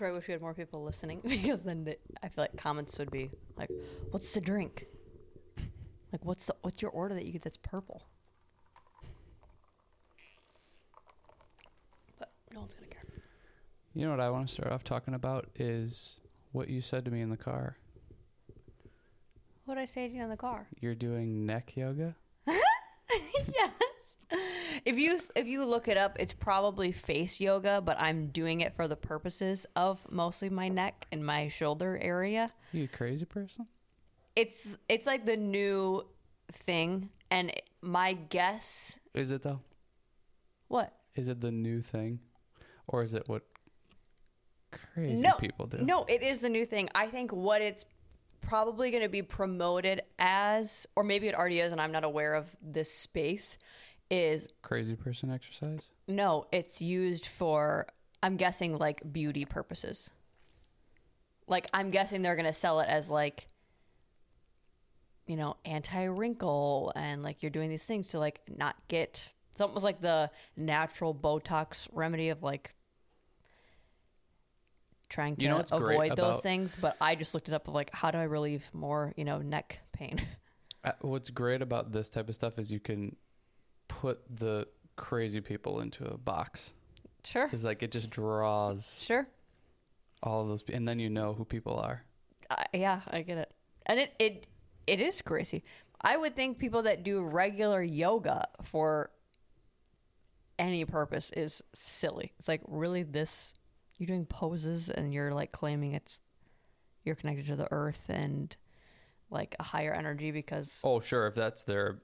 is where I wish we had more people listening because then the, I feel like comments would be like, "What's the drink? Like, what's the, what's your order that you get that's purple?" But no one's gonna care. You know what I want to start off talking about is what you said to me in the car. What did I say to you in the car? You're doing neck yoga. yes. If you if you look it up, it's probably face yoga, but I'm doing it for the purposes of mostly my neck and my shoulder area. You crazy person? It's it's like the new thing, and my guess. Is it though? What? Is it the new thing, or is it what crazy no, people do? No, it is the new thing. I think what it's probably going to be promoted as, or maybe it already is, and I'm not aware of this space, is Crazy person exercise. no, it's used for, I'm guessing, like beauty purposes. Like, I'm guessing they're going to sell it as like, you know, anti wrinkle, and like you're doing these things to like not get. It's almost like the natural Botox remedy of like trying to You know avoid those about- things. But I just looked it up of like how do I relieve more, you know, neck pain. Uh, What's great about this type of stuff is you can put the crazy people into a box. sure, It's like it just draws sure. all of those, and then you know who people are. Uh, yeah, I get it, and it it it is crazy. I would think people that do regular yoga for any purpose is silly. It's like really this you're doing poses and you're like claiming it's you're connected to the earth and like a higher energy because Oh, sure, if that's their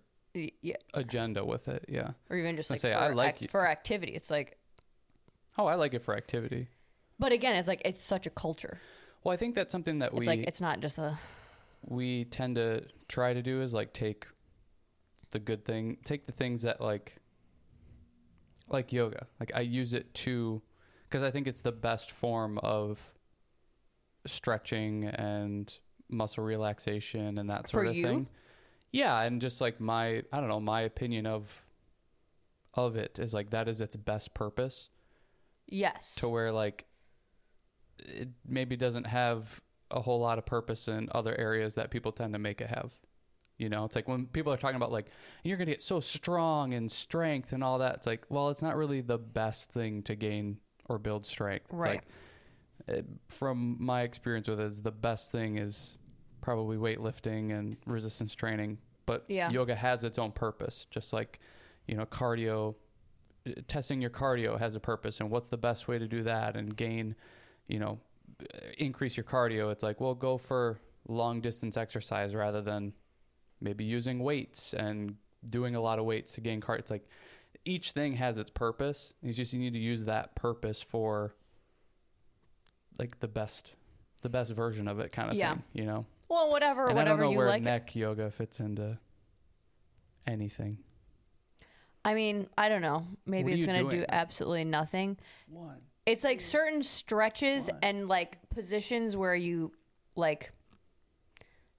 yeah, agenda with it, yeah. or even just I like say, for, I like act- you- for activity. It's like, Oh, I like it for activity. but again, it's like it's such a culture. Well, I think that's something that It's we like it's not just a we tend to try to do is like take the good thing, take the things that like like yoga. Like I use it to because I think it's the best form of stretching and muscle relaxation and that sort For of you? thing. Yeah, and just like my I don't know, my opinion of of it is like that is its best purpose yes. to where like it maybe doesn't have a whole lot of purpose in other areas that people tend to make it have. You know, it's like when people are talking about like you're going to get so strong and strength and all that. It's like, well, it's not really the best thing to gain or build strength. It's Right. like it, from my experience with it, is the best thing is probably weightlifting and resistance training. But Yeah. yoga has its own purpose, just like you know, cardio testing your cardio has a purpose and what's the best way to do that and gain you know increase your cardio it's like well go for long distance exercise rather than maybe using weights and doing a lot of weights to gain cardio it's like each thing has its purpose it's just you need to use that purpose for like the best the best version of it kind of Yeah. thing you know well, whatever, and i don't whatever know where like. neck yoga fits into anything I mean, I don't know. Maybe it's going to do absolutely nothing. one It's like certain stretches What? and like positions where you like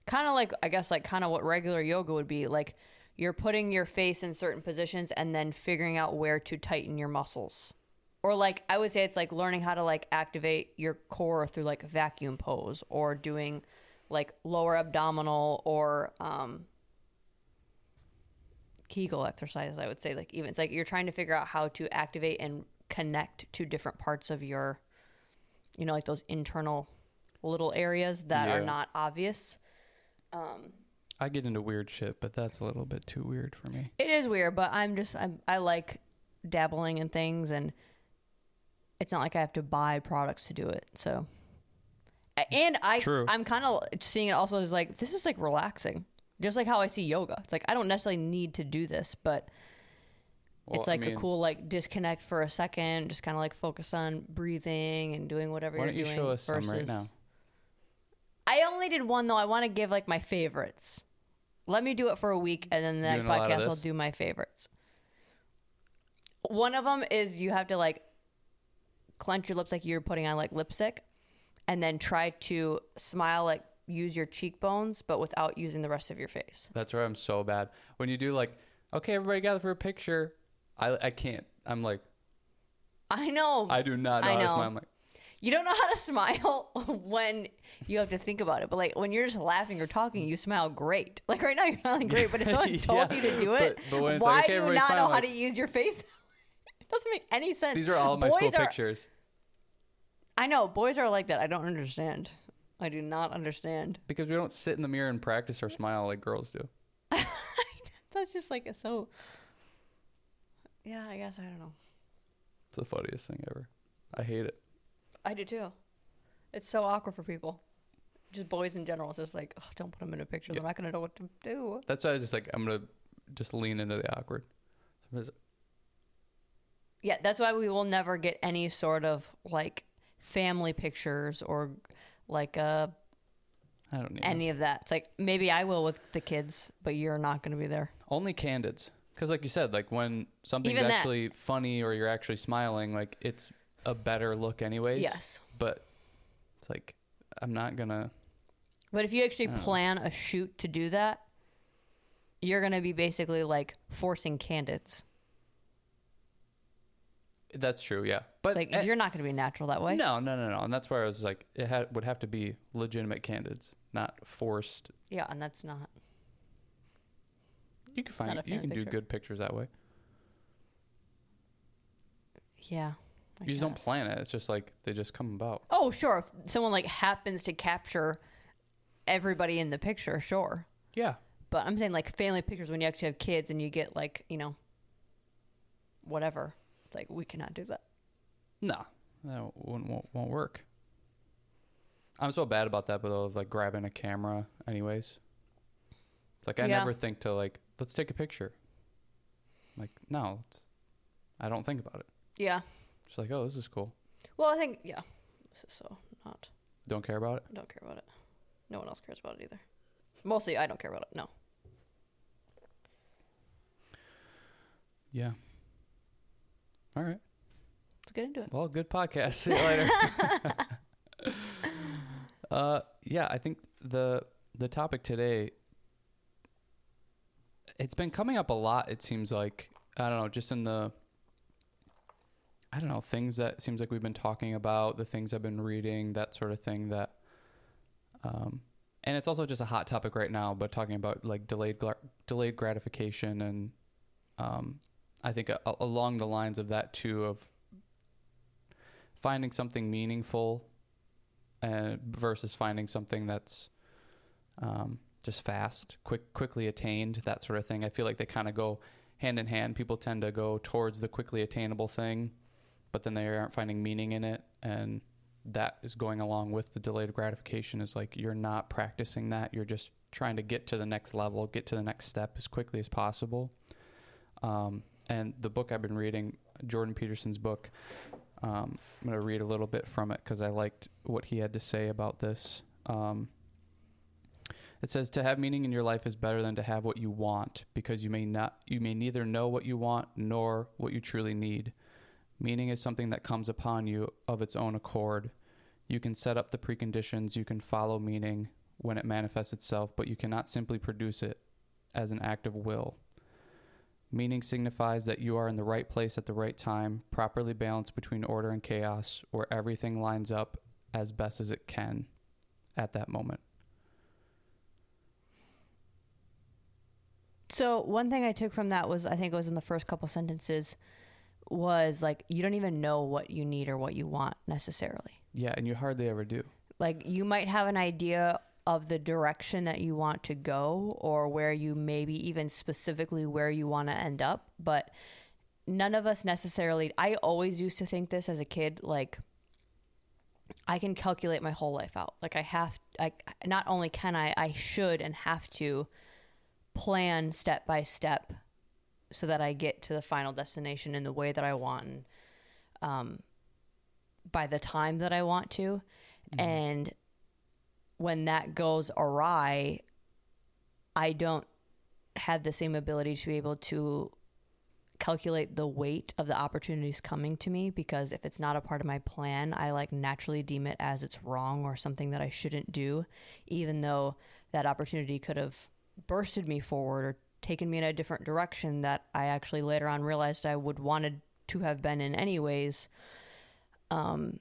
kind of like I guess like kind of what regular yoga would be. Like you're putting your face in certain positions and then figuring out where to tighten your muscles. Or like I would say it's like learning how to like activate your core through like vacuum pose or doing like lower abdominal or um Kegel exercises, I would say. Like even it's like you're trying to figure out how to activate and connect to different parts of your, you know, like those internal little areas that are not obvious. Um, I get into weird shit, but that's a little bit too weird for me. It is weird, but I'm just I'm, I like dabbling in things, and it's not like I have to buy products to do it. So, and I True. I'm kind of seeing it also as like this is like relaxing, just like how I see yoga. It's like I don't necessarily need to do this, but Well, it's I like mean, a cool like disconnect for a second, just kind of like focus on breathing and doing whatever Why you're don't you doing. show us some versus... right now? I only did one though. I want to give like my favorites. Let me do it for a week, and then the next Doing a lot of podcast I'll this? do my favorites. One of them is you have to like clench your lips like you're putting on like lipstick, and then try to smile like use your cheekbones, but without using the rest of your face. That's where I'm so bad. When you do like, okay, everybody gather for a picture. I I can't. I'm like, I know. I do not know, I how to smile. I'm like, you don't know how to smile when you have to think about it. But like when you're just laughing or talking, you smile great. Like right now, you're smiling great. But if someone told Yeah, you to do it, but- but why like, okay, do you not know how to use your face? it doesn't make any sense. These are all my school are- pictures I know boys are like that. I don't understand. I do not understand. because we don't sit in the mirror and practice our smile like girls do. That's just like so. Yeah, I guess I don't know. It's the funniest thing ever. I hate it. I do too. It's so awkward for people. Just boys in general. It's just like, oh, don't put them in a picture. Yeah. They're not gonna know what to do. That's why I was just like, I'm gonna just lean into the awkward. Sometimes- Yeah, that's why we will never get any sort of like family pictures or like a I don't need any of that. It's like maybe I will with the kids, but you're not gonna be there. only candids. Because like you said, like when something's Even that. actually funny or you're actually smiling, like it's a better look anyways. Yes. But it's like I'm not gonna. But if you actually plan a shoot to do that, you're gonna be basically like forcing candids. That's true. Yeah. But Like eh, you're not gonna be natural that way. no, no, no, no. And that's where I was like, it had, would have to be legitimate candids, not forced. Yeah, and that's not. You can find you can do good pictures that way. Yeah. I you just don't plan it. It's just like they just come about. Oh, sure. If someone like happens to capture everybody in the picture, sure. Yeah. But I'm saying like family pictures when you actually have kids and you get like, you know, whatever. It's like we cannot do that. No, that won't, won't, won't work. I'm so bad about that, but of like grabbing a camera, anyways. It's like I Yeah. never think to like, let's take a picture. Like, no, it's, I don't think about it. Yeah. Just like, oh, this is cool. Well, I think yeah. This is so not. Don't care about it. I don't care about it. No one else cares about it either. Mostly, I don't care about it. No. Yeah. All right. Let's get into it. Well, good podcast. See you later. uh, yeah, I think the the topic today it's been coming up a lot. It seems like I don't know, just in the I don't know things that seems like we've been talking about, the things I've been reading, that sort of thing. That, um, and it's also just a hot topic right now. But talking about like delayed gla- delayed gratification and um, I think a- along the lines of that too of finding something meaningful uh, versus finding something that's um, just fast, quick, quickly attained, that sort of thing. I feel like they kind of go hand in hand. People tend to go towards the quickly attainable thing, but then they aren't finding meaning in it, and that is going along with the delayed gratification. Is like you're not practicing that; you're just trying to get to the next level, get to the next step as quickly as possible. Um, and the book I've been reading, Jordan Peterson's book, um, I'm going to read a little bit from it because I liked what he had to say about this. Um, it says to have meaning in your life is better than to have what you want because you may not you may neither know what you want nor what you truly need. Meaning is something that comes upon you of its own accord. You can set up the preconditions, you can follow meaning when it manifests itself, but you cannot simply produce it as an act of will. Meaning signifies that you are in the right place at the right time, properly balanced between order and chaos, where everything lines up as best as it can at that moment. So one thing I took from that was I think it was in the first couple sentences was like you don't even know what you need or what you want necessarily. Yeah, and you hardly ever do. Like you might have an idea of the direction that you want to go or where you maybe even specifically where you want to end up, but none of us necessarily I always used to think this as a kid like I can calculate my whole life out. Like I have I not only can I I should and have to plan step by step so that I get to the final destination in the way that I want and um, by the time that I want to. And when that goes awry, I don't have the same ability to be able to calculate the weight of the opportunities coming to me because if it's not a part of my plan, I like naturally deem it as it's wrong or something that I shouldn't do, even though that opportunity could have bursted me forward or taken me in a different direction that I actually later on realized I would wanted to have been in anyways. Um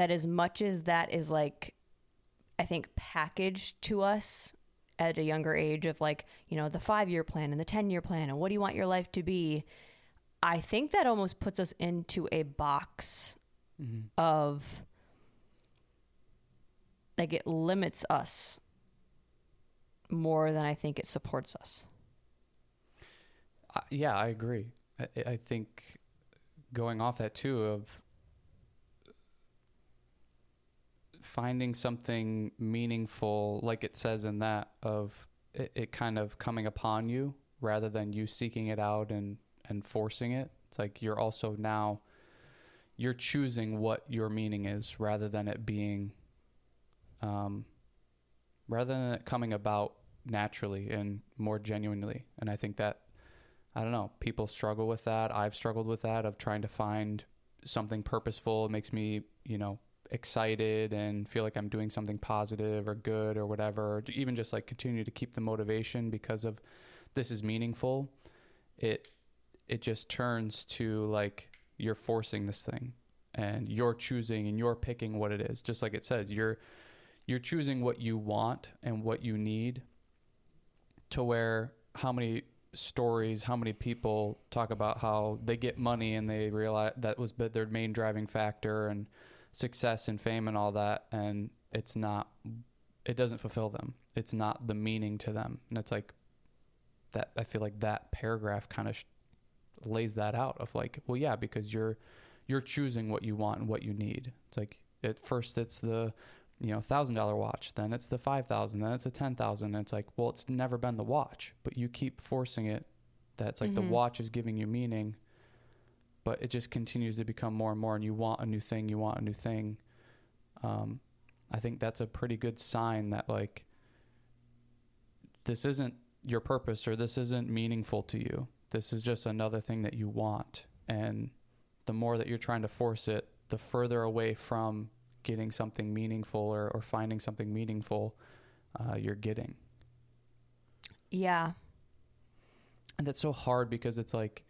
that as much as that is like I think packaged to us at a younger age of like, you know, the 5-year plan and the 10-year plan and what do you want your life to be? I think that almost puts us into a box Mm-hmm. of like it limits us more than I think it supports us. I, yeah, I agree. I, I think going off that too of finding something meaningful, like it says in that, of it, it kind of coming upon you rather than you seeking it out and and forcing it. It's like you're also now you're choosing what your meaning is rather than it being um rather than it coming about naturally and more genuinely. And I think that I don't know, people struggle with that. I've struggled with that of trying to find something purposeful. It makes me, you know, excited and feel like I'm doing something positive or good or whatever. Even just like continue to keep the motivation because of this is meaningful. It it just turns to like you're forcing this thing and you're choosing and you're picking what it is. Just like it says, you're you're choosing what you want and what you need to where how many stories, how many people talk about how they get money and they realize that was their main driving factor and success and fame and all that, and it's not, it doesn't fulfill them. It's not the meaning to them, and it's like that. I feel like that paragraph kind of sh- lays that out of like, well, yeah, because you're you're choosing what you want and what you need. It's like at first it's the you know thousand dollar watch then it's the five thousand then it's a ten thousand and it's like well it's never been the watch but you keep forcing it that's like Mhm. the watch is giving you meaning but it just continues to become more and more and you want a new thing you want a new thing um, i think that's a pretty good sign that like this isn't your purpose or this isn't meaningful to you this is just another thing that you want and the more that you're trying to force it the further away from getting something meaningful or, or finding something meaningful uh, you're getting. Yeah. And that's so hard because it's like,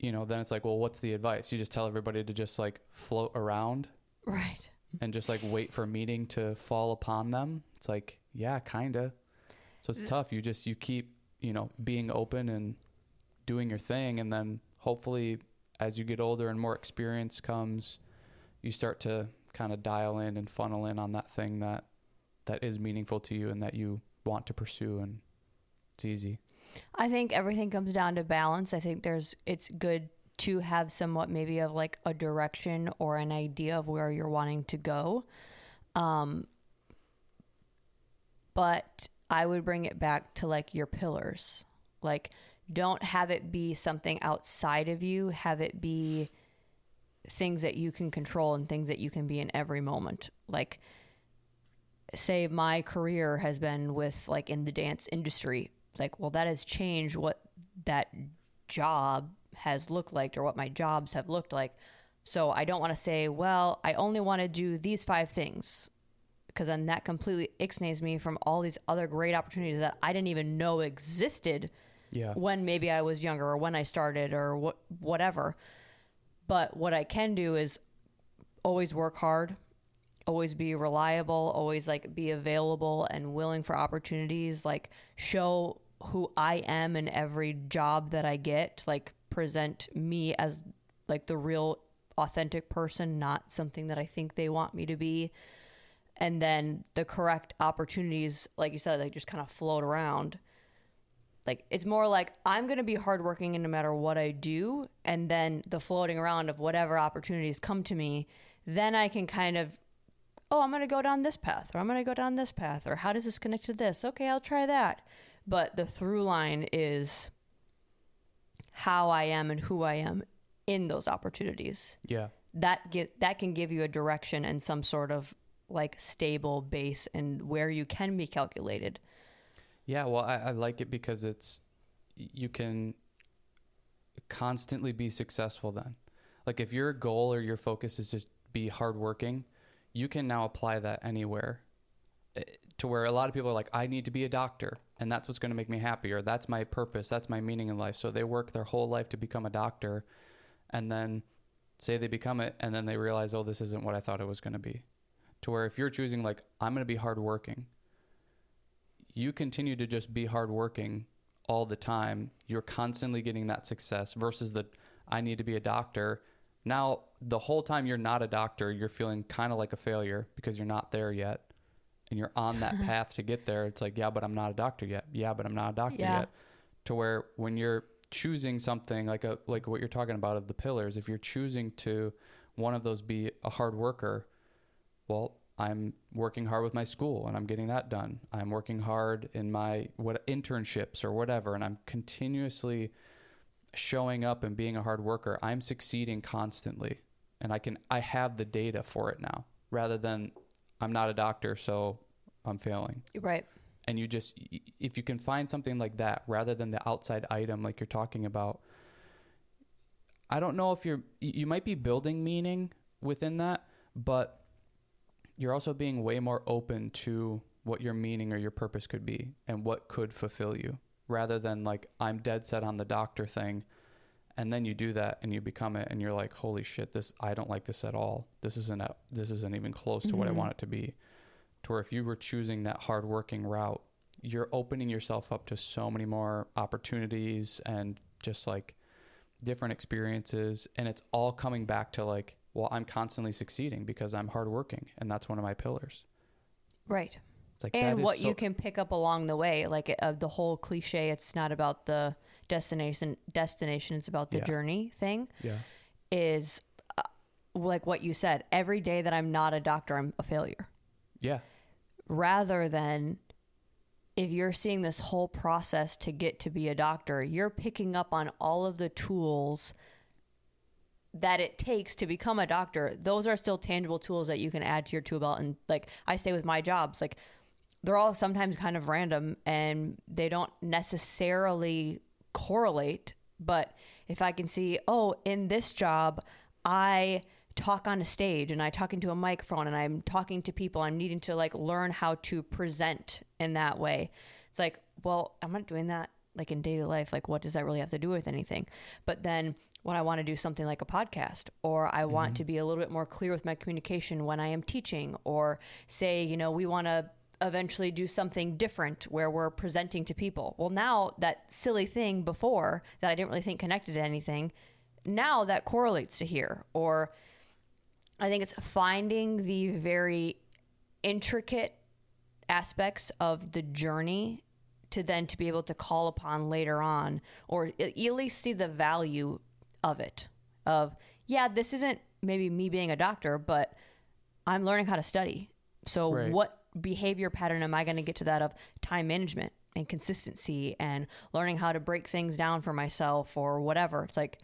you know, then it's like, well, what's the advice? You just tell everybody to just like float around Right. and just like wait for meaning to fall upon them. It's like, yeah, kind of. So it's Mm. tough. You just, you keep, you know, being open and doing your thing. And then hopefully as you get older and more experience comes, you start to kind of dial in and funnel in on that thing that that is meaningful to you and that you want to pursue and it's easy. I think everything comes down to balance. I think there's it's good to have somewhat maybe of like a direction or an idea of where you're wanting to go. Um but I would bring it back to like your pillars. Like don't have it be something outside of you, have it be things that you can control and things that you can be in every moment. Like say my career has been with like in the dance industry like well that has changed what that job has looked like or what my jobs have looked like so i don't want to say well i only want to do these five things because then that completely ixnays me from all these other great opportunities that i didn't even know existed Yeah. when maybe I was younger or when I started or what whatever. But what I can do is always work hard, always be reliable, always like be available and willing for opportunities, like show who I am in every job that I get, like present me as like the real authentic person, not something that I think they want me to be. And then the correct opportunities, like you said, like just kind of float around like it's more like I'm gonna be hardworking and no matter what I do, and then the floating around of whatever opportunities come to me, then I can kind of, oh, I'm gonna go down this path, or I'm gonna go down this path, or how does this connect to this? Okay, I'll try that. But the through line is how I am and who I am in those opportunities. Yeah. That get that can give you a direction and some sort of like stable base and where you can be calculated. Yeah, well, I, I like it because it's you can constantly be successful. Then, like if your goal or your focus is to be hardworking, you can now apply that anywhere. Eh, To where a lot of people are like, I need to be a doctor, and that's what's going to make me happier. that's my purpose, that's my meaning in life. So they work their whole life to become a doctor, and then say they become it and then they realize oh this isn't what i thought it was going to be to where if you're choosing like i'm going to be hardworking you continue to just be hardworking all the time you're constantly getting that success versus the i need to be a doctor now the whole time you're not a doctor you're feeling kind of like a failure because you're not there yet and you're on that path to get there it's like yeah but i'm not a doctor yet. Yeah but i'm not a doctor Yeah. yet. To where when you're choosing something like a like what you're talking about of the pillars if you're choosing to one of those be a hard worker well i'm working hard with my school and i'm getting that done. I'm working hard in my what internships or whatever and i'm continuously showing up and being a hard worker. I'm succeeding constantly and i can i have the data for it now rather than i'm not a doctor so i'm failing Right. and you just if you can find something like that rather than the outside item like you're talking about i don't know if you're you might be building meaning within that but you're also being way more open to what your meaning or your purpose could be and what could fulfill you rather than like i'm dead set on the doctor thing and then you do that and you become it and you're like holy shit this i don't like this at all this isn't a, this isn't even close to what i Mhm. want it to be to where if you were choosing that hardworking route, you're opening yourself up to so many more opportunities and just like different experiences. And it's all coming back to like, well, I'm constantly succeeding because I'm hardworking, and that's one of my pillars. Right. It's like that and is what so- you can pick up along the way like uh, the whole cliche it's not about the destination destination it's about the Yeah. journey thing yeah, is uh, like what you said every day that i'm not a doctor i'm a failure. Yeah, rather than if you're seeing this whole process to get to be a doctor you're picking up on all of the tools that it takes to become a doctor. Those are still tangible tools that you can add to your tool belt. And like i say with my jobs. Like they're all sometimes kind of random and they don't necessarily correlate but if i can see oh in this job i talk on a stage and i talk into a microphone and i'm talking to people i'm needing to like learn how to present in that way. It's like well i'm not doing that like in daily life. Like what does that really have to do with anything? But then when i want to do something like a podcast or i want mm-hmm. to be a little bit more clear with my communication when i am teaching or say you know we want to eventually do something different where we're presenting to people. Well now that silly thing before that i didn't really think connected to anything now that correlates to here. Or i think it's finding the very intricate aspects of the journey to then to be able to call upon later on or at least see the value of it of yeah this isn't maybe me being a doctor but i'm learning how to study. So Right. what behavior pattern am i going to get to that of time management and consistency and learning how to break things down for myself or whatever? It's like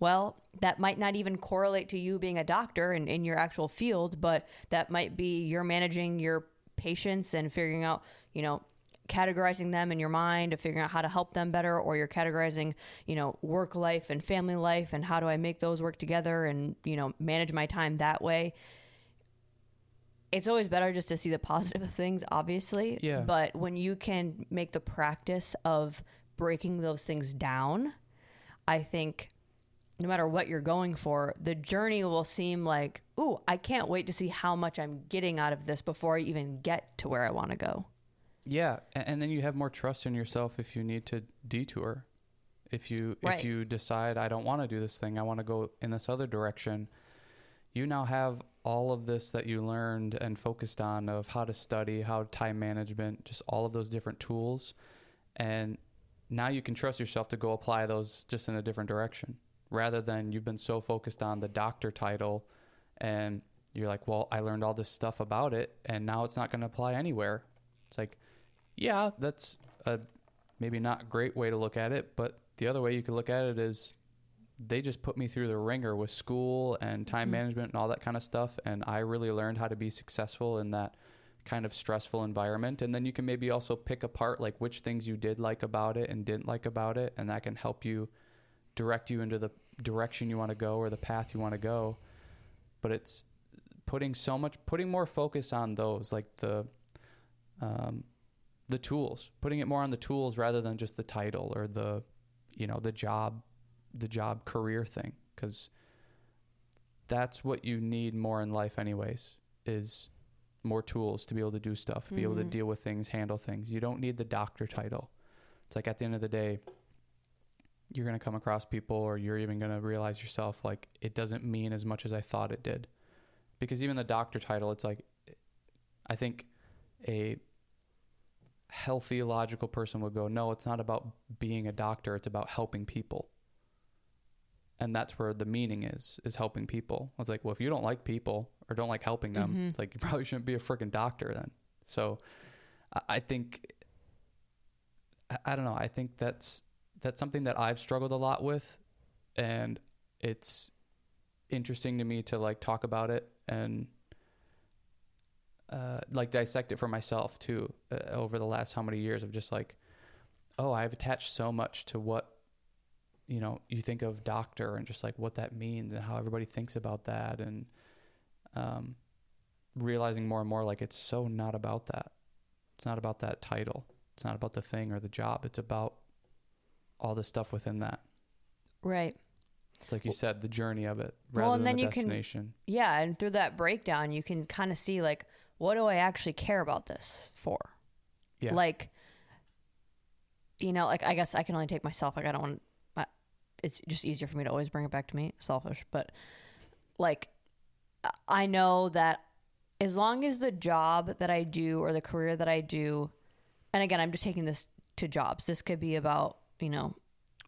well that might not even correlate to you being a doctor and in your actual field but that might be you're managing your patients and figuring out you know categorizing them in your mind of figuring out how to help them better or you're categorizing you know work life and family life and how do i make those work together and you know manage my time that way it's always better just to see the positive of things obviously Yeah. but when you can make the practice of breaking those things down i think no matter what you're going for, the journey will seem like, ooh, I can't wait to see how much I'm getting out of this before I even get to where I want to go. yeah. And then you have more trust in yourself if you need to detour. If you Right. if you decide I don't want to do this thing, I want to go in this other direction. You now have all of this that you learned and focused on of how to study, how time management, just all of those different tools, and now you can trust yourself to go apply those just in a different direction rather than you've been so focused on the doctor title and you're like, well, I learned all this stuff about it and now it's not going to apply anywhere. It's like, yeah, that's a maybe not great way to look at it, but the other way you could look at it is they just put me through the ringer with school and time Mhm. management and all that kind of stuff and I really learned how to be successful in that kind of stressful environment and then you can maybe also pick apart like which things you did like about it and didn't like about it and that can help you direct you into the direction you want to go or the path you want to go but it's putting so much putting more focus on those like the um, the tools putting it more on the tools rather than just the title or the you know the job the job career thing because that's what you need more in life anyways is more tools to be able to do stuff be able to Mhm. deal with things handle things. You don't need the doctor title. It's like at the end of the day you're going to come across people or you're even going to realize yourself like it doesn't mean as much as i thought it did. Because even the doctor title it's like i think a healthy logical person would go no it's not about being a doctor it's about helping people and that's where the meaning is is helping people. It's like well if you don't like people or don't like helping them Mhm. it's like you probably shouldn't be a freaking doctor then. So I- i think I, I don't know. I think that's that's something that i've struggled a lot with and it's interesting to me to like talk about it and uh, like dissect it for myself too uh, over the last how many years of just like oh i've attached so much to what you know you think of doctor and just like what that means and how everybody thinks about that and um, realizing more and more like it's so not about that it's not about that title it's not about the thing or the job it's about all the stuff within that Right. it's like you said the journey of it Well, rather and than then the you can- destination Yeah, and through that breakdown, you can kind of see like, what do I actually care about this for? yeah Like, you know, like I guess I can only take myself. Like I don't want. It's just easier for me to always bring it back to me. Selfish, but like, I- I know that as long as the job that I do or the career that I do, and again, I'm just taking this to jobs. This could be about you know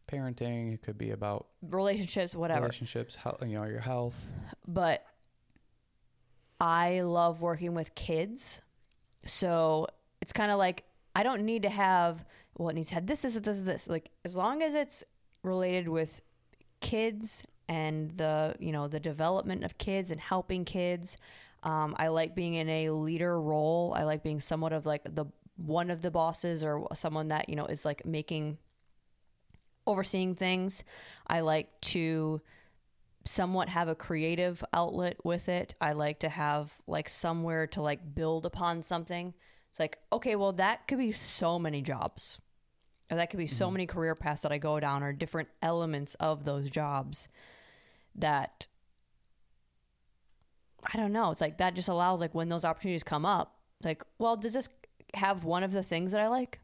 parenting it could be about relationships, whatever. relationships how you know your health but I love working with kids. So it's kind of like I don't need to have well, it needs to have this, this, this, this. Like as long as it's related with kids and the you know the development of kids and helping kids. Um, I like being in a leader role. I like being somewhat of like the one of the bosses or someone that you know is like making overseeing things. I like to somewhat have a creative outlet with it. I like to have like somewhere to like build upon something. It's like, okay, well that could be so many jobs. Or that could be so mm-hmm. many career paths that I go down or different elements of those jobs that I don't know. It's like that just allows like when those opportunities come up, like, well, does this have one of the things that I like?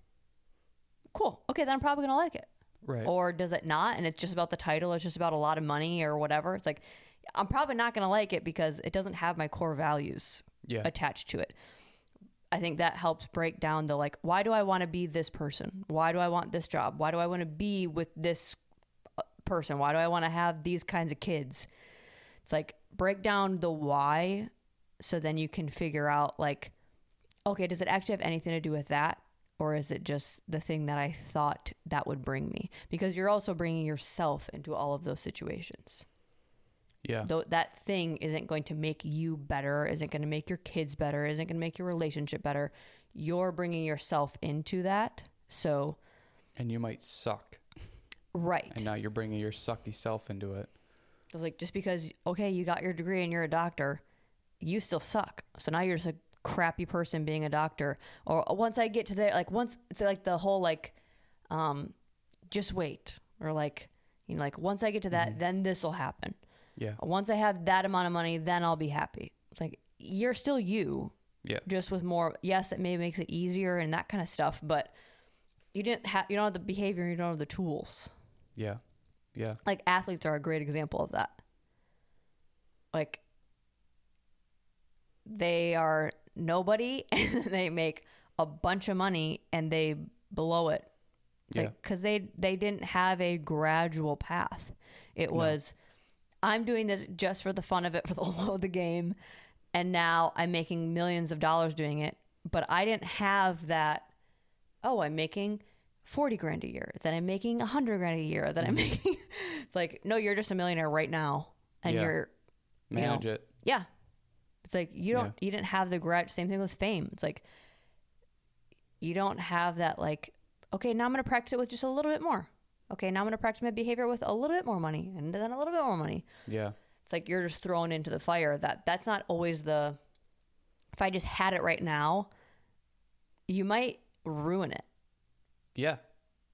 Cool. Okay, then I'm probably going to like it. Right. Or does it not? And it's just about the title. It's just about a lot of money or whatever. It's like i'm probably not going to like it because it doesn't have my core values yeah. attached to it i think that helps break down the like why do i want to be this person? Why do i want this job? Why do i want to be with this uh, person? Why do i want to have these kinds of kids? It's like break down the why so then you can figure out like okay does it actually have anything to do with that? Or is it just the thing that I thought that would bring me? Because you're also bringing yourself into all of those situations. Yeah Though that thing isn't going to make you better, isn't going to make your kids better, isn't going to make your relationship better. You're bringing yourself into that. So, and you might suck right. and now you're bringing your sucky self into it I was like, just because, okay, you got your degree and you're a doctor, you still suck. So now you're just a crappy person being a doctor. Or once I get to there, like once it's like the whole like, um, just wait. Or like, you know, like once I get to that, then this will happen. Yeah Once I have that amount of money, then I'll be happy. It's like, you're still you. Yeah. Just with more, yes, it maybe makes it easier and that kind of stuff, but you didn't have, you don't have the behavior, you don't have the tools yeah yeah like athletes are a great example of that. Like they are nobody and they make a bunch of money and they blow it. yeah Like cuz they they didn't have a gradual path. It was I'm doing this just for the fun of it for the love of the game and now I'm making millions of dollars doing it, but I didn't have that oh, I'm making 40 grand a year, then I'm making 100 grand a year, then I'm mm-hmm. making It's like, no, you're just a millionaire right now and Yeah. you're you know, manage it yeah. It's like you don't you didn't have the grudge same thing with fame. It's like you don't have that like okay, now I'm going to practice it with just a little bit more. Okay, now I'm going to practice my behavior with a little bit more money and then a little bit more money. yeah It's like you're just thrown into the fire. That that's not always the if I just had it right now, you might ruin it. yeah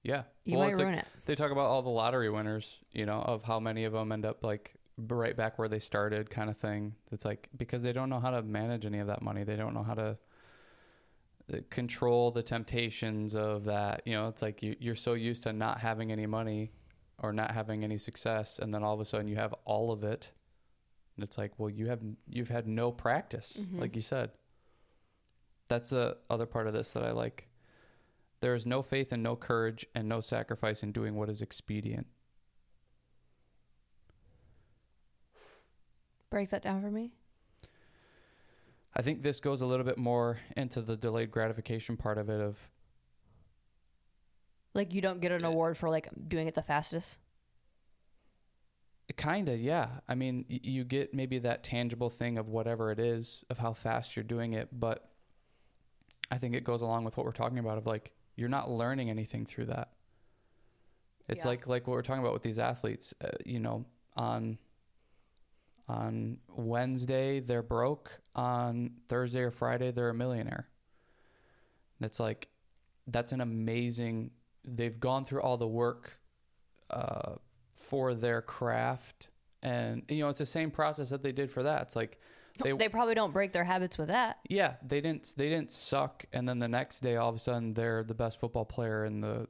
yeah You Well, might it's like- ruin it. they talk about all the lottery winners, you know, of how many of them end up like right back where they started kind of thing. It's like because they don't know how to manage any of that money. They don't know how to control the temptations of that. You know, it's like you, you're so used to not having any money or not having any success, and then all of a sudden you have all of it. And it's like, well, you have you've had no practice, Mhm. like you said. That's the other part of this that I like. There is no faith and no courage and no sacrifice in doing what is expedient. Break that down for me. I think this goes a little bit more into the delayed gratification part of it of Like you don't get an award for like doing it the fastest. kind of yeah. I mean, y- you get maybe that tangible thing of whatever it is of how fast you're doing it, but I think it goes along with what we're talking about of like you're not learning anything through that. It's Yeah. like like what we're talking about with these athletes, uh, you know, on on Wednesday they're broke, on Thursday or Friday they're a millionaire. It's like that's an amazing they've gone through all the work uh, for their craft and you know it's the same process that they did for that it's like They, They- probably don't break their habits with that. yeah they didn't they didn't suck and then the next day all of a sudden they're the best football player in the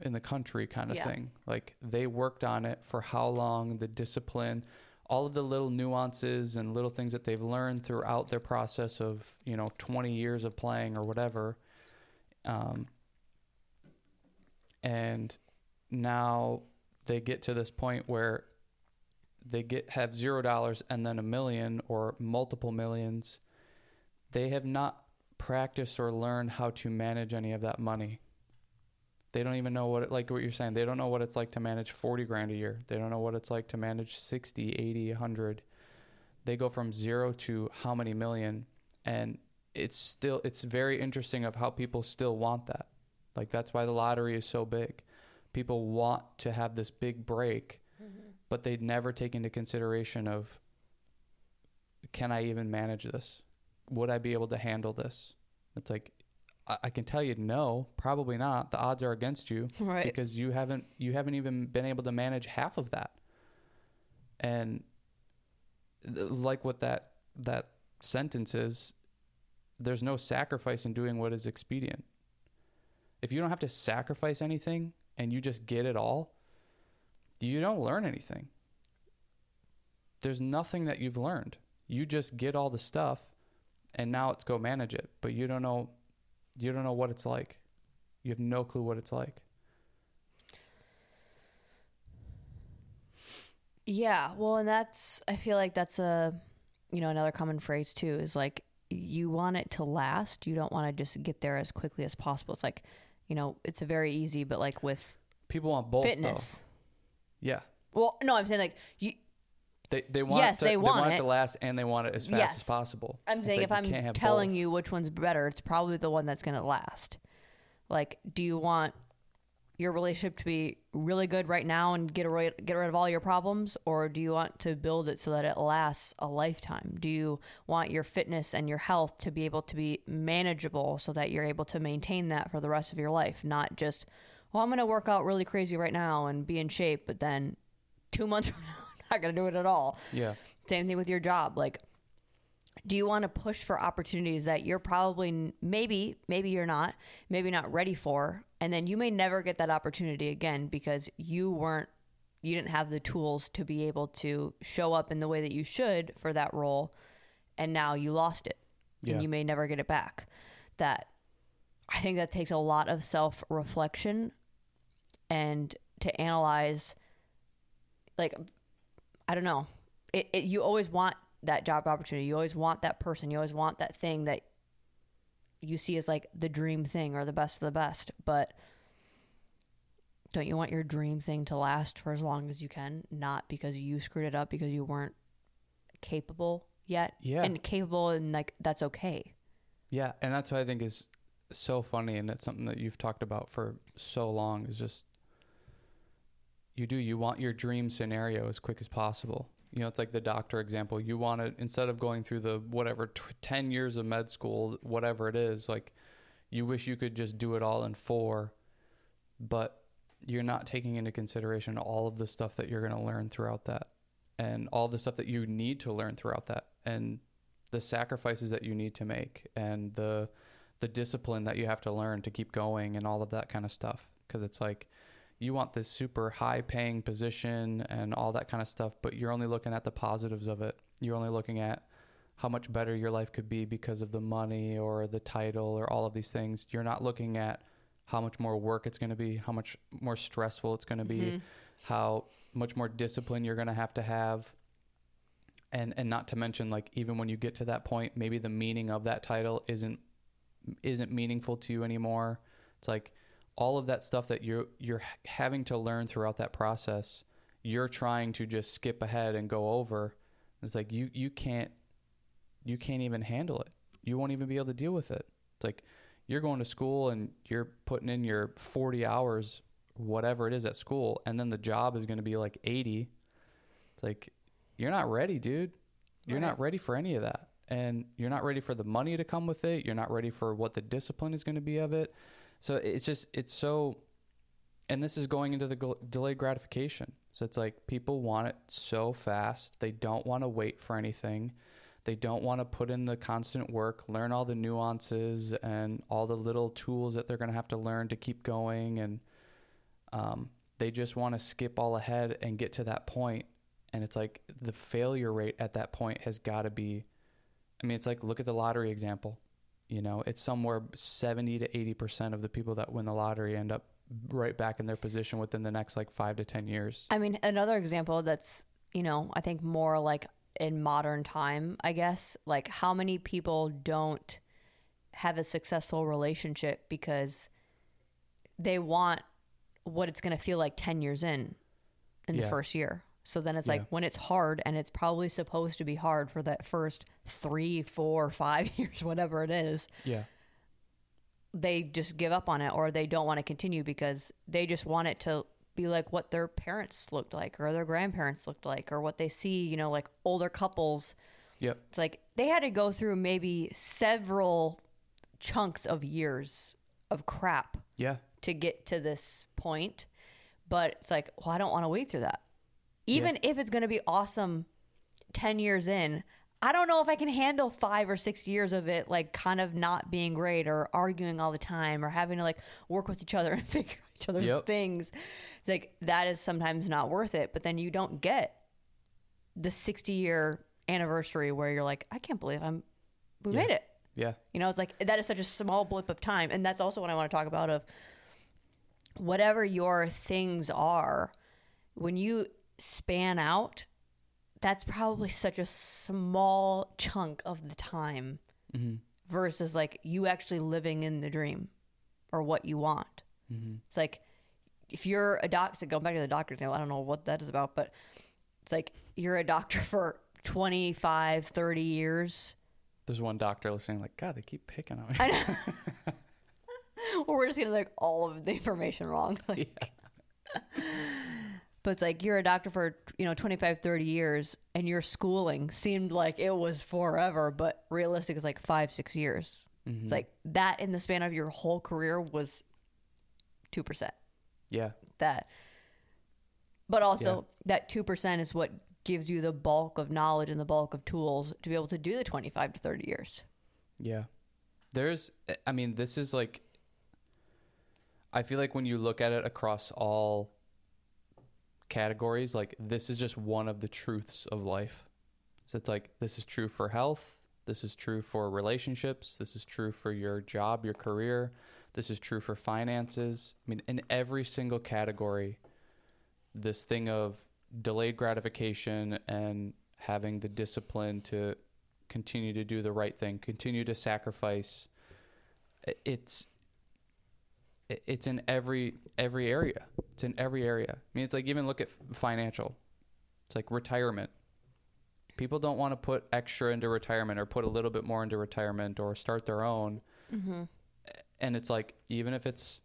in the country kind of Yeah. thing like they worked on it for how long the discipline all of the little nuances and little things that they've learned throughout their process of you know 20 years of playing or whatever. Um, and now they get to this point where they get have zero dollars and then a million or multiple millions. They have not practiced or learned how to manage any of that money they don't even know what it like what you're saying they don't know what it's like to manage 40 grand a year. They don't know what it's like to manage 60 80 100 they go from zero to how many million? And it's still it's very interesting of how people still want that. Like that's why the lottery is so big. People want to have this big break mm-hmm. but they'd never take into consideration of can I even manage this? Would I be able to handle this? It's like I, I can tell you no, probably not. The odds are against you Right. because you haven't you haven't even been able to manage half of that. And th- like what that that sentence is, there's no sacrifice in doing what is expedient. If you don't have to sacrifice anything and you just get it all, you don't learn anything. There's nothing that you've learned. You just get all the stuff and now it's go manage it, but you don't know you don't know what it's like. You have no clue what it's like. Yeah, well, and that's I feel like that's a you know another common phrase too is like you want it to last. You don't want to just get there as quickly as possible. It's like you know it's a very easy, but like with People want both fitness. though. Yeah. Well, no, I'm saying like you. They they want Yes, it to, they want it it. to last and they want it as fast Yes. as possible. I'm It's saying like if I'm telling both. you which one's better, it's probably the one that's going to last. Like, do you want your relationship to be really good right now and get rid get rid of all your problems, or do you want to build it so that it lasts a lifetime? Do you want your fitness and your health to be able to be manageable so that you're able to maintain that for the rest of your life, not just well, I'm going to work out really crazy right now and be in shape, but then two months from now, not going to do it at all. Yeah. Same thing with your job. Like, do you want to push for opportunities that you're probably maybe maybe you're not maybe not ready for and then you may never get that opportunity again because you weren't you didn't have the tools to be able to show up in the way that you should for that role and now you lost it Yeah. and you may never get it back that i think that takes a lot of self reflection and to analyze like i don't know. It, it you always want that job opportunity. You always want that person. You always want that thing that you see as like the dream thing or the best of the best. But don't you want your dream thing to last for as long as you can? Not because you screwed it up because you weren't capable yet. Yeah. and capable and like that's okay. Yeah, and that's what I think is so funny, and it's something that you've talked about for so long. Is just you do you want your dream scenario as quick as possible. You know, it's like the doctor example. You want it instead of going through the whatever t- ten years of med school, whatever it is. Like you wish you could just do it all in four, but you're not taking into consideration all of the stuff that you're going to learn throughout that. and all the stuff that you need to learn throughout that and the sacrifices that you need to make and the the discipline that you have to learn to keep going and all of that kind of stuff because it's like you want this super high paying position and all that kind of stuff but you're only looking at the positives of it. You're only looking at how much better your life could be because of the money or the title or all of these things. You're not looking at how much more work it's going to be how much more stressful it's going to be Mhm. how much more discipline you're going to have to have. And and not to mention like even when you get to that point maybe the meaning of that title isn't isn't meaningful to you anymore. It's like all of that stuff that you're you're having to learn throughout that process you're trying to just skip ahead and go over it's like you you can't you can't even handle it. You won't even be able to deal with it. It's like you're going to school and you're putting in your 40 hours whatever it is at school and then the job is going to be like 80 it's like you're not ready dude. You're Right. not ready for any of that. And you're not ready for the money to come with it. You're not ready for what the discipline is going to be of it so it's just it's so and this is going into the gl- delayed gratification. So it's like people want it so fast. They don't want to wait for anything. They don't want to put in the constant work learn all the nuances and all the little tools that they're going to have to learn to keep going. And um, they just want to skip all ahead and get to that point. point and it's like the failure rate at that point has got to be i mean it's like look at the lottery example you know it's somewhere 70 to 80% of the people that win the lottery end up right back in their position within the next like 5 to 10 years I mean, another example that's, you know, I think more like in modern time, I guess, like how many people don't have a successful relationship because they want what it's going to feel like 10 years in in the first year. So then it's Yeah. like when it's hard and it's probably supposed to be hard for that first three, four, five years, whatever it is, yeah they just give up on it or they don't want to continue because they just want it to be like what their parents looked like or their grandparents looked like or what they see, you know, like older couples. yep It's like they had to go through maybe several chunks of years of crap yeah to get to this point. But it's like, well, I don't want to wait through that. Even if it's going to be awesome 10 years in, I don't know if I can handle five or six years of it, like kind of not being great or arguing all the time or having to like work with each other and figure out each other's Yep. things. It's like that is sometimes not worth it. But then you don't get the 60 year anniversary where you're like, I can't believe I'm, we Yeah. made it. yeah You know, it's like that is such a small blip of time. And that's also what I want to talk about of whatever your things are, when you span out, that's probably such a small chunk of the time mm-hmm. versus like you actually living in the dream or what you want. Mm-hmm. It's like if you're a doctor, going back to the doctor thing, I don't know what that is about, but it's like you're a doctor for 25, 30 years. there's one doctor listening like god they keep picking on me or we're just getting like all of the information wrong. Like, But it's like you're a doctor for, you know, 25, 30 years and your schooling seemed like it was forever, but realistic is like five, six years. Mhm. It's like that in the span of your whole career was 2%. yeah That. But also, that 2% is what gives you the bulk of knowledge and the bulk of tools to be able to do the 25 to 30 years. Yeah. There's, I mean, this is like, I feel like when you look at it across all categories, like, this is just one of the truths of life. So it's like, this is true for health. This is true for relationships. This is true for your job, your career. This is true for finances. I mean, in every single category, this thing of delayed gratification and having the discipline to continue to do the right thing, continue to sacrifice. It's it's in every every area. It's in every area. I mean, it's like even look at financial. It's like retirement. People don't want to put extra into retirement or put a little bit more into retirement or start their own. Mm-hmm. And it's like even if it's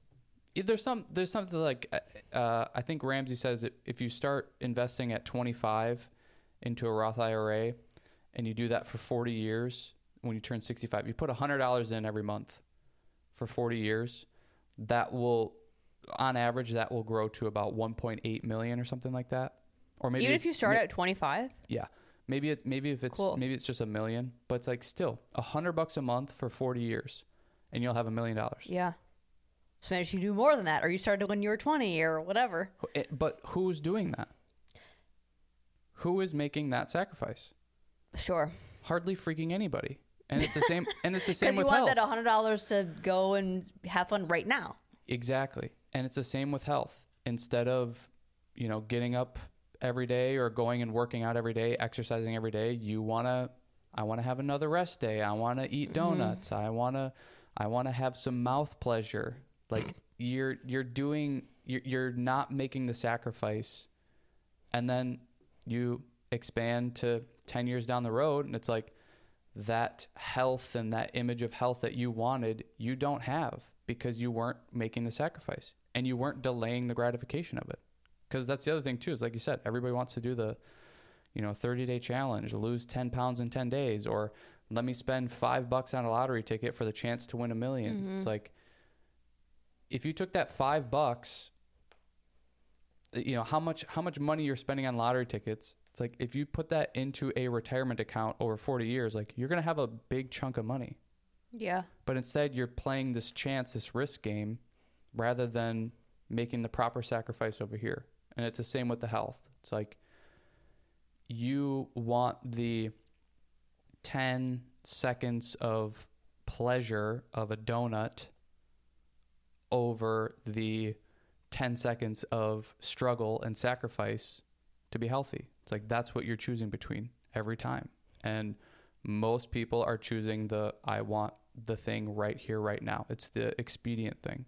there's some there's something like uh, I think Ramsey says if you start investing at 25 into a Roth IRA and you do that for 40 years when you turn 65 you put $100 in every month for 40 years that will on average that will grow to about 1.8 million or something like that or maybe Even if you start ma- at 25? yeah, maybe it's maybe if it's Cool. maybe it's just a million, but it's like still a hundred bucks a month for forty years, and you'll have a million dollars. Yeah. So maybe you do more than that, or you started when you were 20 or whatever. It- eh, But who's doing that? Who is making that sacrifice? Sure. Hardly freaking anybody. And it's the same. and it's the same you want health. that $100 to go and have fun right now. Exactly. And it's the same with health. Instead of, you know, getting up every day or going and working out every day, exercising every day, you want to I want to have another rest day. I want to eat mm-hmm. donuts. I want to I want to have some mouth pleasure. Like you're you're doing you're, you're not making the sacrifice and then you expand to 10 years down the road and it's like that health and that image of health that you wanted, you don't have because you weren't making the sacrifice and you weren't delaying the gratification of it. Because that's the other thing too. Is like you said, everybody wants to do the, you know, 30 day challenge, lose 10 pounds in 10 days, or let me spend five bucks on a lottery ticket for the chance to win a 1000000 It's mm-hmm. like, if you took that five bucks, you know how much how much money you're spending on lottery tickets. It's like if you put that into a retirement account over 40 years, like you're gonna have a big chunk of money. Yeah. But instead, you're playing this chance, this risk game, rather than making the proper sacrifice over here. And it's the same with the health. It's like you want the 10 seconds of pleasure of a donut over the 10 seconds of struggle and sacrifice to be healthy. It's like that's what you're choosing between every time. And most people are choosing the I want the thing right here, right now. It's the expedient thing.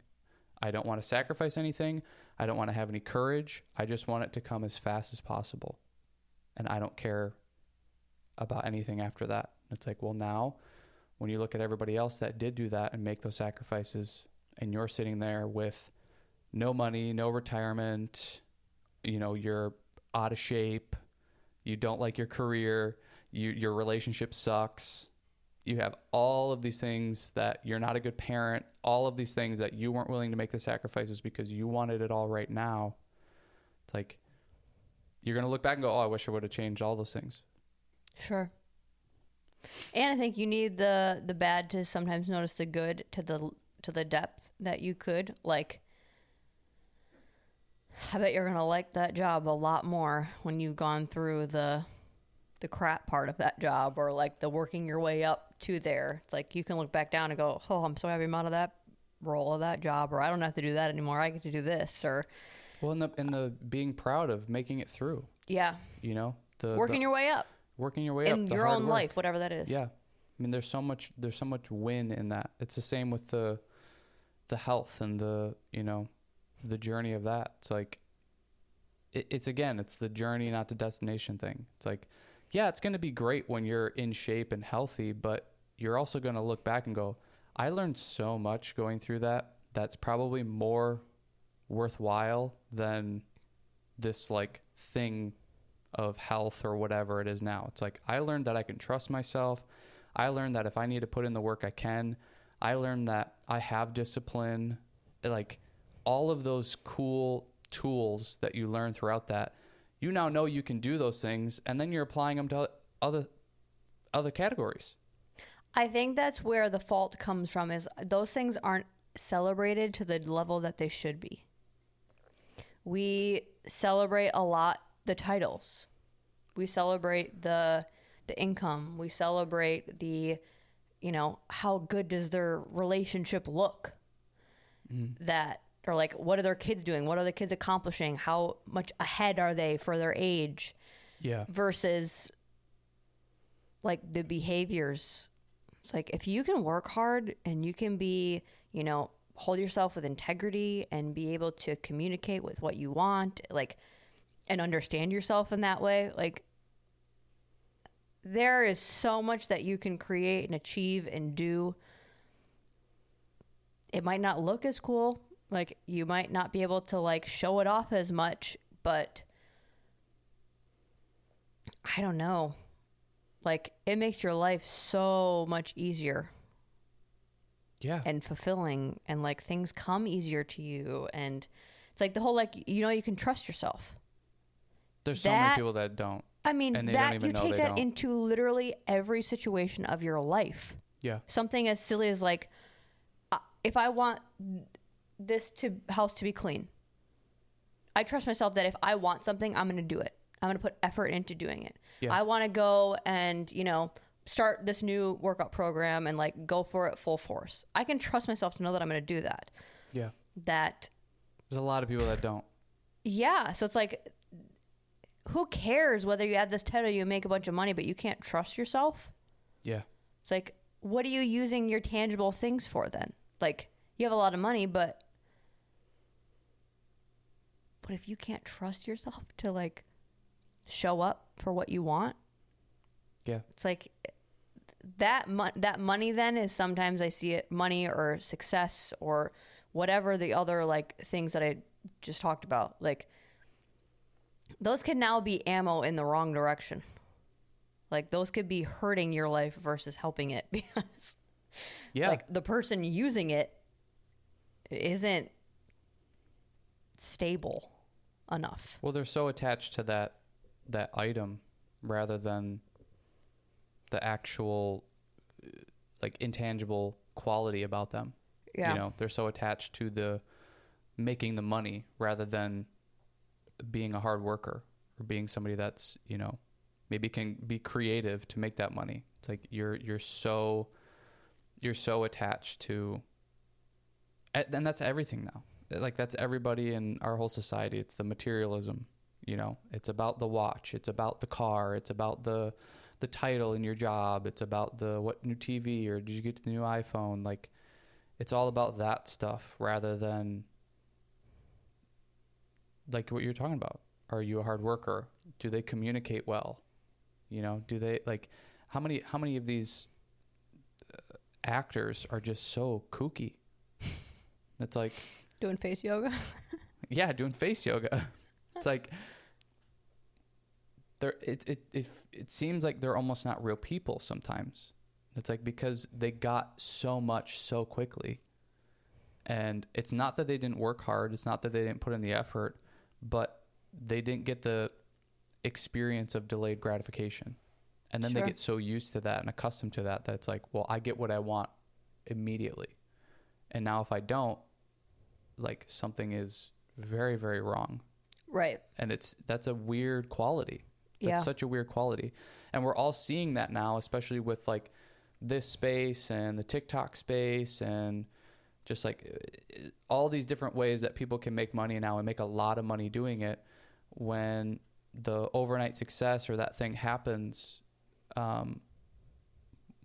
I don't want to sacrifice anything. I don't want to have any courage. I just want it to come as fast as possible. And I don't care about anything after that. It's like, well, now when you look at everybody else that did do that and make those sacrifices, and you're sitting there with no money, no retirement, you know, you're out of shape, you don't like your career, you, your relationship sucks, you have all of these things that you're not a good parent, all of these things that you weren't willing to make the sacrifices because you wanted it all right now. It's like you're going to look back and go, "Oh, I wish I would have changed all those things." Sure. And I think you need the the bad to sometimes notice the good to the to the depth that you could like. I bet you're gonna like that job a lot more when you've gone through the the crap part of that job or like the working your way up to there. It's like you can look back down and go, "Oh, I'm so happy I'm out of that role of that job," or "I don't have to do that anymore. I get to do this," or Well, and the and the being proud of making it through, yeah, you know, the working the, your way up working your way up in your own work. life, whatever that is. Yeah. I mean there's so much there's so much win in that. It's the same with the the health and the, you know, the journey of that. It's like it, it's again, it's the journey not the destination thing. It's like yeah, it's going to be great when you're in shape and healthy, but you're also going to look back and go, I learned so much going through that. That's probably more worthwhile than this like thing of health or whatever it is now. It's like I learned that I can trust myself. I learned that if I need to put in the work, I can. I learned that I have discipline. Like all of those cool tools that you learn throughout that, you now know you can do those things, and then you're applying them to other other categories. I think that's where the fault comes from is those things aren't celebrated to the level that they should be. We celebrate a lot the titles. We celebrate the the income. We celebrate the you know, how good does their relationship look? Mm-hmm. That or like what are their kids doing? What are the kids accomplishing? How much ahead are they for their age? Yeah. versus like the behaviors. It's like if you can work hard and you can be, you know, hold yourself with integrity and be able to communicate with what you want, like, and understand yourself in that way, like, there is so much that you can create and achieve and do. It might not look as cool. Like, you might not be able to, like, show it off as much, but I don't know. Like it makes your life so much easier Yeah. and fulfilling and like things come easier to you and it's like the whole like you know you can trust yourself. There's so many people that don't. I mean, And they don't that you take that don't. into literally every situation of your life. Yeah. Something as silly as like, uh, if I want this to house to be clean, I trust myself that if I want something, I'm going to do it. I'm going to put effort into doing it. Yeah. I want to go and you know start this new workout program and like go for it full force. I can trust myself to know that I'm going to do that. Yeah. That There's a lot of people that don't. yeah, so it's like, who cares whether you add this title, you make a bunch of money, but you can't trust yourself? Yeah. It's like, what are you using your tangible things for then? Like, you have a lot of money, but but if you can't trust yourself to like show up for what you want, Yeah. it's like that mon- that money then is sometimes I see it money or success or whatever the other like things that I just talked about. Like those can now be ammo in the wrong direction. Like those could be hurting your life versus helping it because Yeah. like the person using it isn't stable enough. well, they're so attached to that that item rather than the actual like intangible quality about them. Yeah. You know, they're so attached to the making the money rather than being a hard worker or being somebody that's, you know, maybe can be creative to make that money. It's like you're you're so you're so attached to and that's everything now. Like that's everybody in our whole society. It's the materialism, you know. It's about the watch, it's about the car, it's about the the title in your job, it's about the what new TV or did you get the new iPhone? Like it's all about that stuff rather than like what you're talking about. Are you a hard worker? Do they communicate well? You know, do they like how many how many of these uh, actors are just so kooky? It's like Doing face yoga. yeah, doing face yoga. It's like they're it, it it it seems like they're almost not real people sometimes. It's like because they got so much so quickly. And it's not that they didn't work hard, it's not that they didn't put in the effort, but they didn't get the experience of delayed gratification. And then Sure. they get so used to that and accustomed to that that it's like, well, I get what I want immediately. And now if I don't, like something is very very wrong right. and it's that's a weird quality that's Yeah. such a weird quality and we're all seeing that now especially with like this space and the tiktok space and just like uh, all these different ways that people can make money now and make a lot of money doing it when the overnight success or that thing happens um,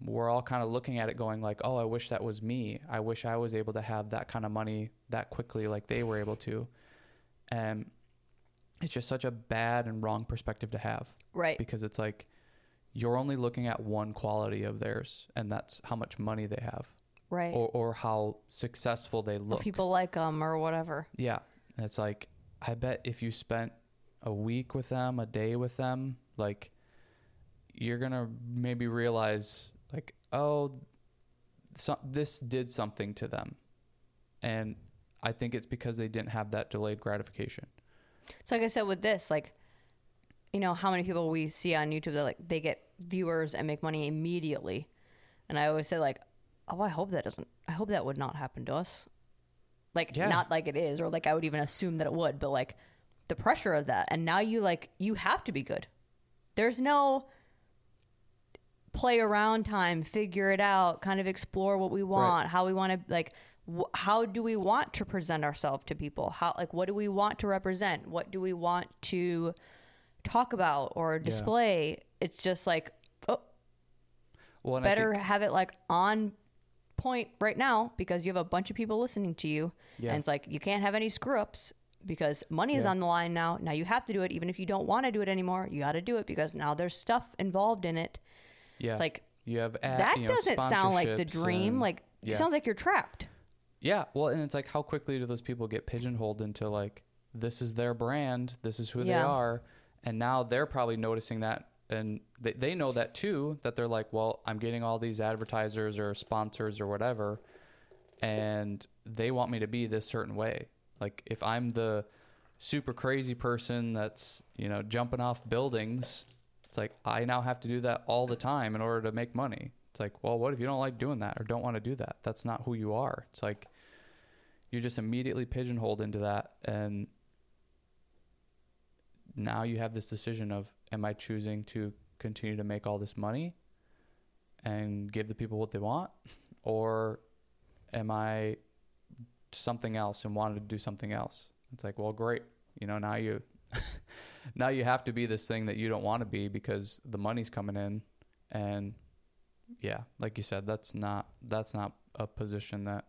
we're all kind of looking at it going like oh i wish that was me i wish i was able to have that kind of money that quickly like they were able to and it's just such a bad and wrong perspective to have Right. because it's like you're only looking at one quality of theirs and that's how much money they have Right. or, or how successful they Or look people like them or whatever. yeah and it's like i bet if you spent a week with them a day with them like you're gonna maybe realize like oh so, this did something to them and i think it's because they didn't have that delayed gratification So like I said with this, like, you know, how many people we see on YouTube that like they get viewers and make money immediately. And I always say like, oh, I hope that doesn't. I hope that would not happen to us. Like, Yeah. not like it is, or like I would even assume that it would, but like the pressure of that, and now you like you have to be good. There's no play around time, figure it out, kind of explore what we want, how we want to like wh- how do we want to present ourselves to people? How like what do we want to represent? What do we want to talk about or display? It's just like oh, well better think- have it like on point right now because you have a bunch of people listening to you Yeah. and it's like you can't have any screw ups because money is Yeah. on the line now. Now you have to do it even if you don't want to do it anymore. You got to do it because now there's stuff involved in it. Yeah It's like you have ad, that you know, doesn't sound like the dream. and- like yeah. it sounds like you're trapped. Yeah, well, and it's like how quickly do those people get pigeonholed into like this is their brand, this is who they are, and now they're probably noticing that, and they they know that too. That they're like, well, I'm getting all these advertisers or sponsors or whatever, and they want me to be this certain way. Like if I'm the super crazy person that's you know jumping off buildings it's like i now have to do that all the time in order to make money. It's like well what if you don't like doing that or don't want to do that? That's not who you are. It's like you're just immediately pigeonholed into that and now you have this decision of am i choosing to continue to make all this money and give the people what they want? Or am i something else and wanted to do something else? It's like well great. You know now you now you have to be this thing that you don't want to be because the money's coming in. And yeah like you said that's not that's not a position that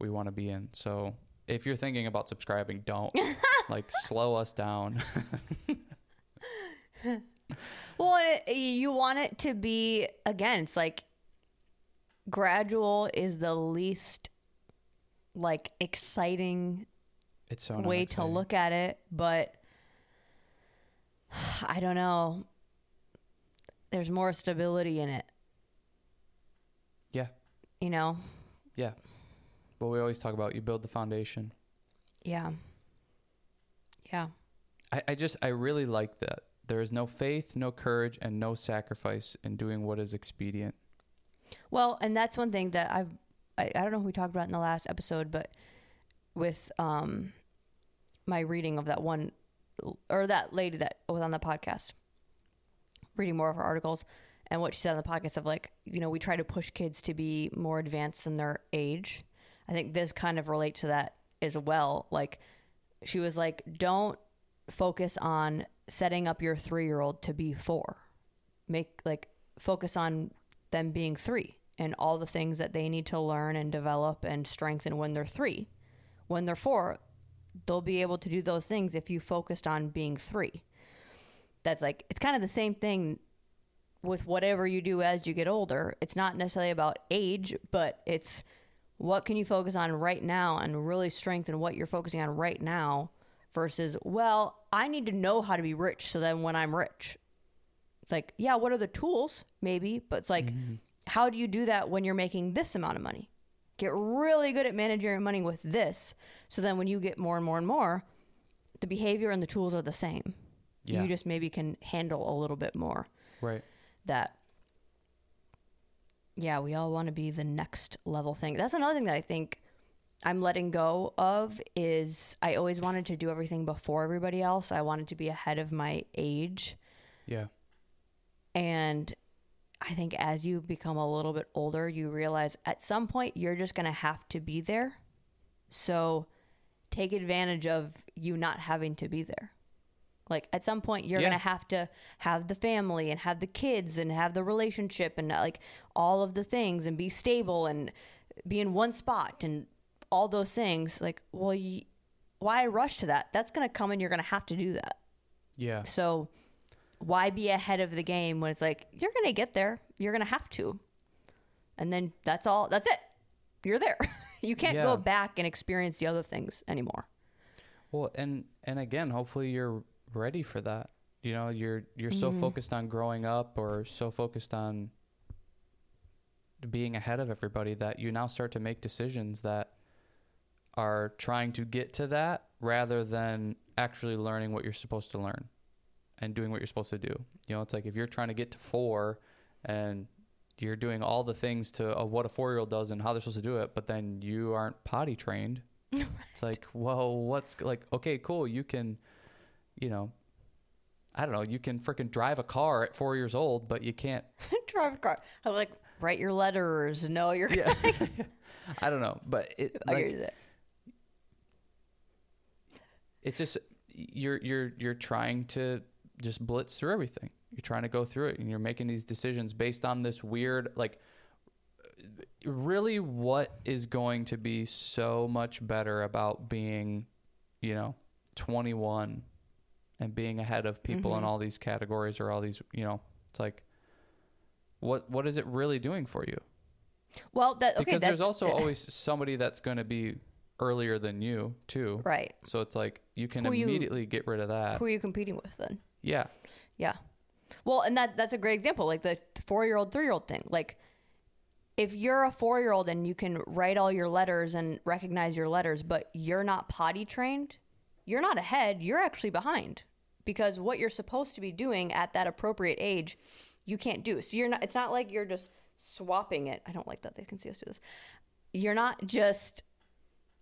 we want to be in. So if you're thinking about subscribing don't. Like slow us down. Well, it, you want it to be again. It's like gradual is the least like exciting it's so way to look at it, but I don't know. There's more stability in it, yeah you know. yeah but we always talk about you build the foundation Yeah. Yeah. I, I just I really like that. There is no faith, no courage, and no sacrifice in doing what is expedient. Well, and that's one thing that I've I, I don't know if we talked about in the last episode, but with um my reading of that one or that lady that was on the podcast, reading more of her articles and what she said on the podcast of like, you know, we try to push kids to be more advanced than their age. I think this kind of relates to that as well. Like she was like, don't focus on setting up your three year old to be four. Make like focus on them being three and all the things that they need to learn and develop and strengthen when they're three. When they're four, they'll be able to do those things if you focused on being three. That's like, it's kind of the same thing with whatever you do as you get older. It's not necessarily about age, but it's what can you focus on right now and really strengthen what you're focusing on right now versus, well, I need to know how to be rich so then when I'm rich, it's like, yeah, what are the tools? Maybe, but it's like, mm-hmm. how do you do that when you're making this amount of money? Get really good at managing your money with this. So then when you get more and more and more, the behavior and the tools are the same. Yeah. You just maybe can handle a little bit more Right. that yeah, we all want to be the next level thing. That's another thing that I think I'm letting go of is I always wanted to do everything before everybody else. I wanted to be ahead of my age. Yeah. And I think as you become a little bit older, you realize at some point you're just going to have to be there. So take advantage of you not having to be there. Like at some point you're Yeah. going to have to have the family and have the kids and have the relationship and like all of the things and be stable and be in one spot and all those things. Like, well, y why rush to that? That's going to come and you're going to have to do that. Yeah. So why be ahead of the game when it's like you're going to get there, you're going to have to. And then that's all that's it. You're there. you can't Yeah. go back and experience the other things anymore. Well, and and again, hopefully you're ready for that. You know, you're you're so mm-hmm. focused on growing up or so focused on being ahead of everybody that you now start to make decisions that are trying to get to that rather than actually learning what you're supposed to learn and doing what you're supposed to do. You know, it's like if you're trying to get to 4 and you're doing all the things to uh, what a 4-year-old does and how they're supposed to do it, but then you aren't potty trained. It's like, well, what's like, okay, cool. You can, you know, I don't know, you can freaking drive a car at four years old, but you can't, Drive a car. I'm like write your letters. No, you're yeah. I don't know, but it, like, it. it's just, you're, you're, you're trying to just blitz through everything. You're trying to go through it and you're making these decisions based on this weird, like, really what is going to be so much better about being, you know, 21 and being ahead of people in Mhm. all these categories or all these, you know, it's like what what is it really doing for you? Well, that okay. because there's also always somebody that's going to be earlier than you too. right. So it's like you can Who you- immediately get rid of that. Who are you competing with then? Yeah. Yeah. Well, and that that's a great example, like the four year old, three year old thing. Like if you're a four year old and you can write all your letters and recognize your letters, but you're not potty trained, you're not ahead, you're actually behind because what you're supposed to be doing at that appropriate age, you can't do. So you're not it's not like you're just swapping it. I don't like that they can see us do this. You're not just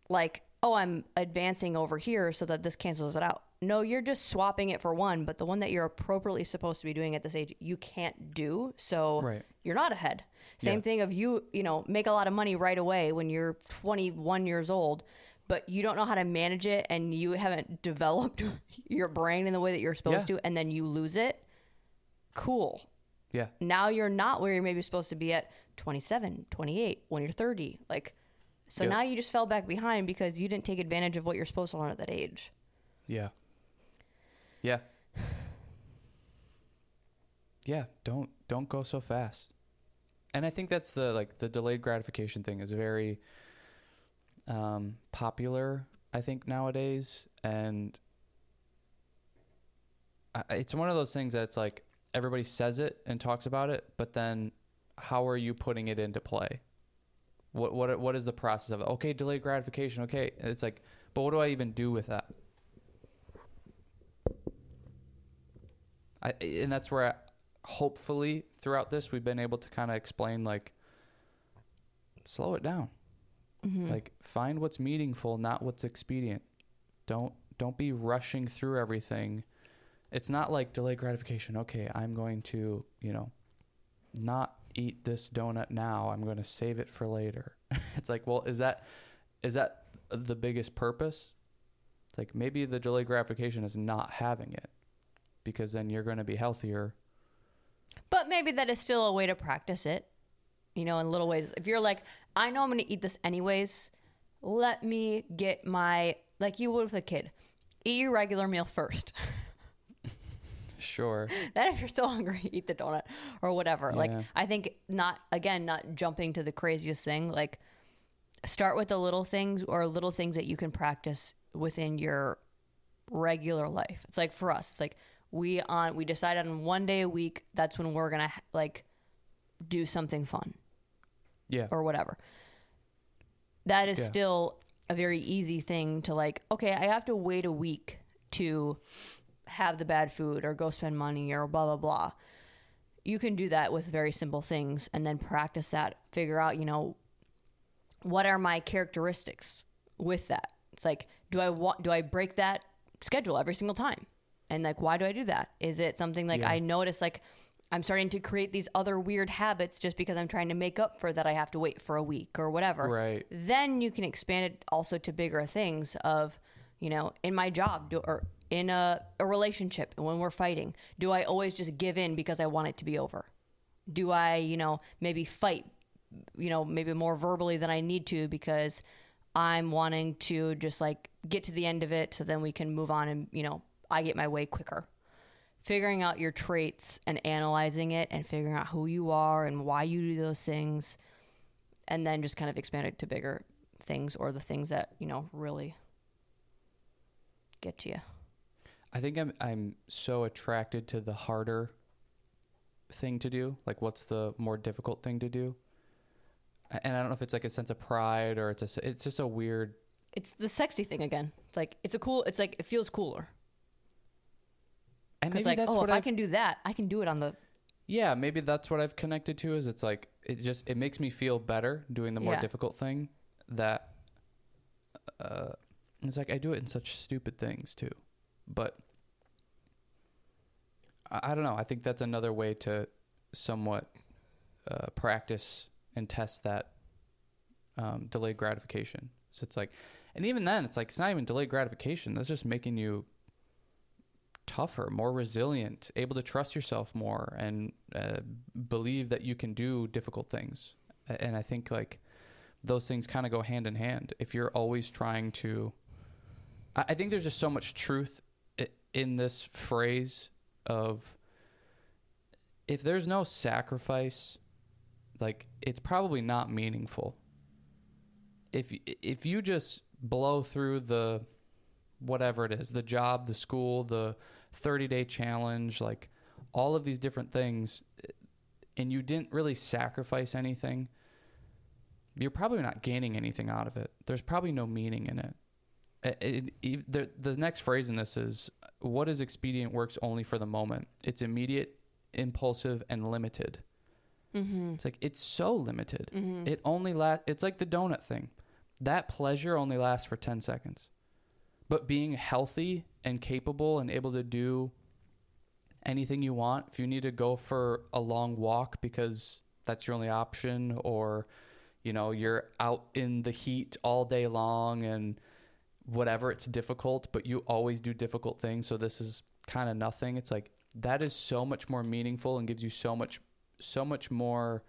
like, oh, I'm advancing over here so that this cancels it out. No, you're just swapping it for one, but the one that you're appropriately supposed to be doing at this age, you can't do. So Right. you're not ahead. Same Yeah. thing of you, you know, make a lot of money right away when you're 21 years old, but you don't know how to manage it and you haven't developed your brain in the way that you're supposed Yeah. to, and then you lose it. Cool Yeah. now you're not where you're maybe supposed to be at 27 28 when you're 30 like so Yep. now you just fell back behind because you didn't take advantage of what you're supposed to learn at that age Yeah. Yeah. Yeah, don't don't go so fast. And I think that's the like the delayed gratification thing is very um popular I think nowadays and I, it's one of those things that's like everybody says it and talks about it, but then how are you putting it into play? What what what is the process of it? Okay, delayed gratification. Okay, it's like, but what do I even do with that? I, and that's where I, hopefully throughout this we've been able to kind of explain like slow it down. Mm-hmm. Like find what's meaningful not what's expedient. Don't don't be rushing through everything. It's not like delay gratification. Okay i'm going to you know not eat this donut now. I'm going to save it for later. It's like well is that is that the biggest purpose? It's like maybe the delay gratification is not having it because then you're going to be healthier. But maybe that is still a way to practice it you know in little ways. If you're like i know i'm going to eat this anyways let me get my like you would with a kid eat your regular meal first. Sure. Then if you're still hungry eat the donut or whatever. Like i think not again not jumping to the craziest thing like start with the little things or little things that you can practice within your regular life. It's like for us it's like we on we decided on one day a week that's when we're gonna like do something fun. Yeah. Or whatever. That is Yeah. still a very easy thing to like okay i have to wait a week to have the bad food or go spend money or blah blah blah. You can do that with very simple things and then practice that. Figure out you know what are my characteristics with that? It's like do i want do i break that schedule every single time and like why do i do that is it something like Yeah. i notice like i'm starting to create these other weird habits just because i'm trying to make up for that i have to wait for a week or whatever Right. then you can expand it also to bigger things of you know in my job do, or in a, a relationship when we're fighting do i always just give in because i want it to be over do i you know maybe fight you know maybe more verbally than i need to because i'm wanting to just like get to the end of it so then we can move on and you know i get my way quicker figuring out your traits and analyzing it and figuring out who you are and why you do those things and then just kind of expand it to bigger things or the things that you know really get to you I think I'm I'm so attracted to the harder thing to do. Like, what's the more difficult thing to do? And I don't know if it's like a sense of pride or it's a it's just a weird. it's the sexy thing again it's like it's a cool it's like it feels cooler And maybe like that's oh what if i I've, can do that i can do it on the yeah maybe that's what I've connected to is it's like it just it makes me feel better doing the more Yeah. difficult thing that. Uh, it's like I do it in such stupid things too, but I, I don't know. I think that's another way to somewhat uh, practice and test that um, delayed gratification. So it's like, and even then, it's like it's not even delayed gratification. That's just making you tougher, more resilient, able to trust yourself more, and uh, believe that you can do difficult things. And I think like those things kind of go hand in hand. If you're always trying to, I, I think there's just so much truth in this phrase of if there's no sacrifice, like it's probably not meaningful. If if you just blow through the whatever it is, the job, the school, the 30-day challenge, like all of these different things and you didn't really sacrifice anything, you're probably not gaining anything out of it. There's probably no meaning in it. it, it, it- the the next phrase in this is what is expedient works only for the moment. It's immediate, impulsive, and limited. Mm-hmm. It's like it's so limited. Mm-hmm. It only lasts. It's like the donut thing. That pleasure only lasts for ten seconds, but being healthy and capable and able to do anything you want. If you need to go for a long walk because that's your only option, or you know you're out in the heat all day long and whatever, it's difficult, but you always do difficult things. So this is kind of nothing. It's like that is so much more meaningful and gives you so much, so much more.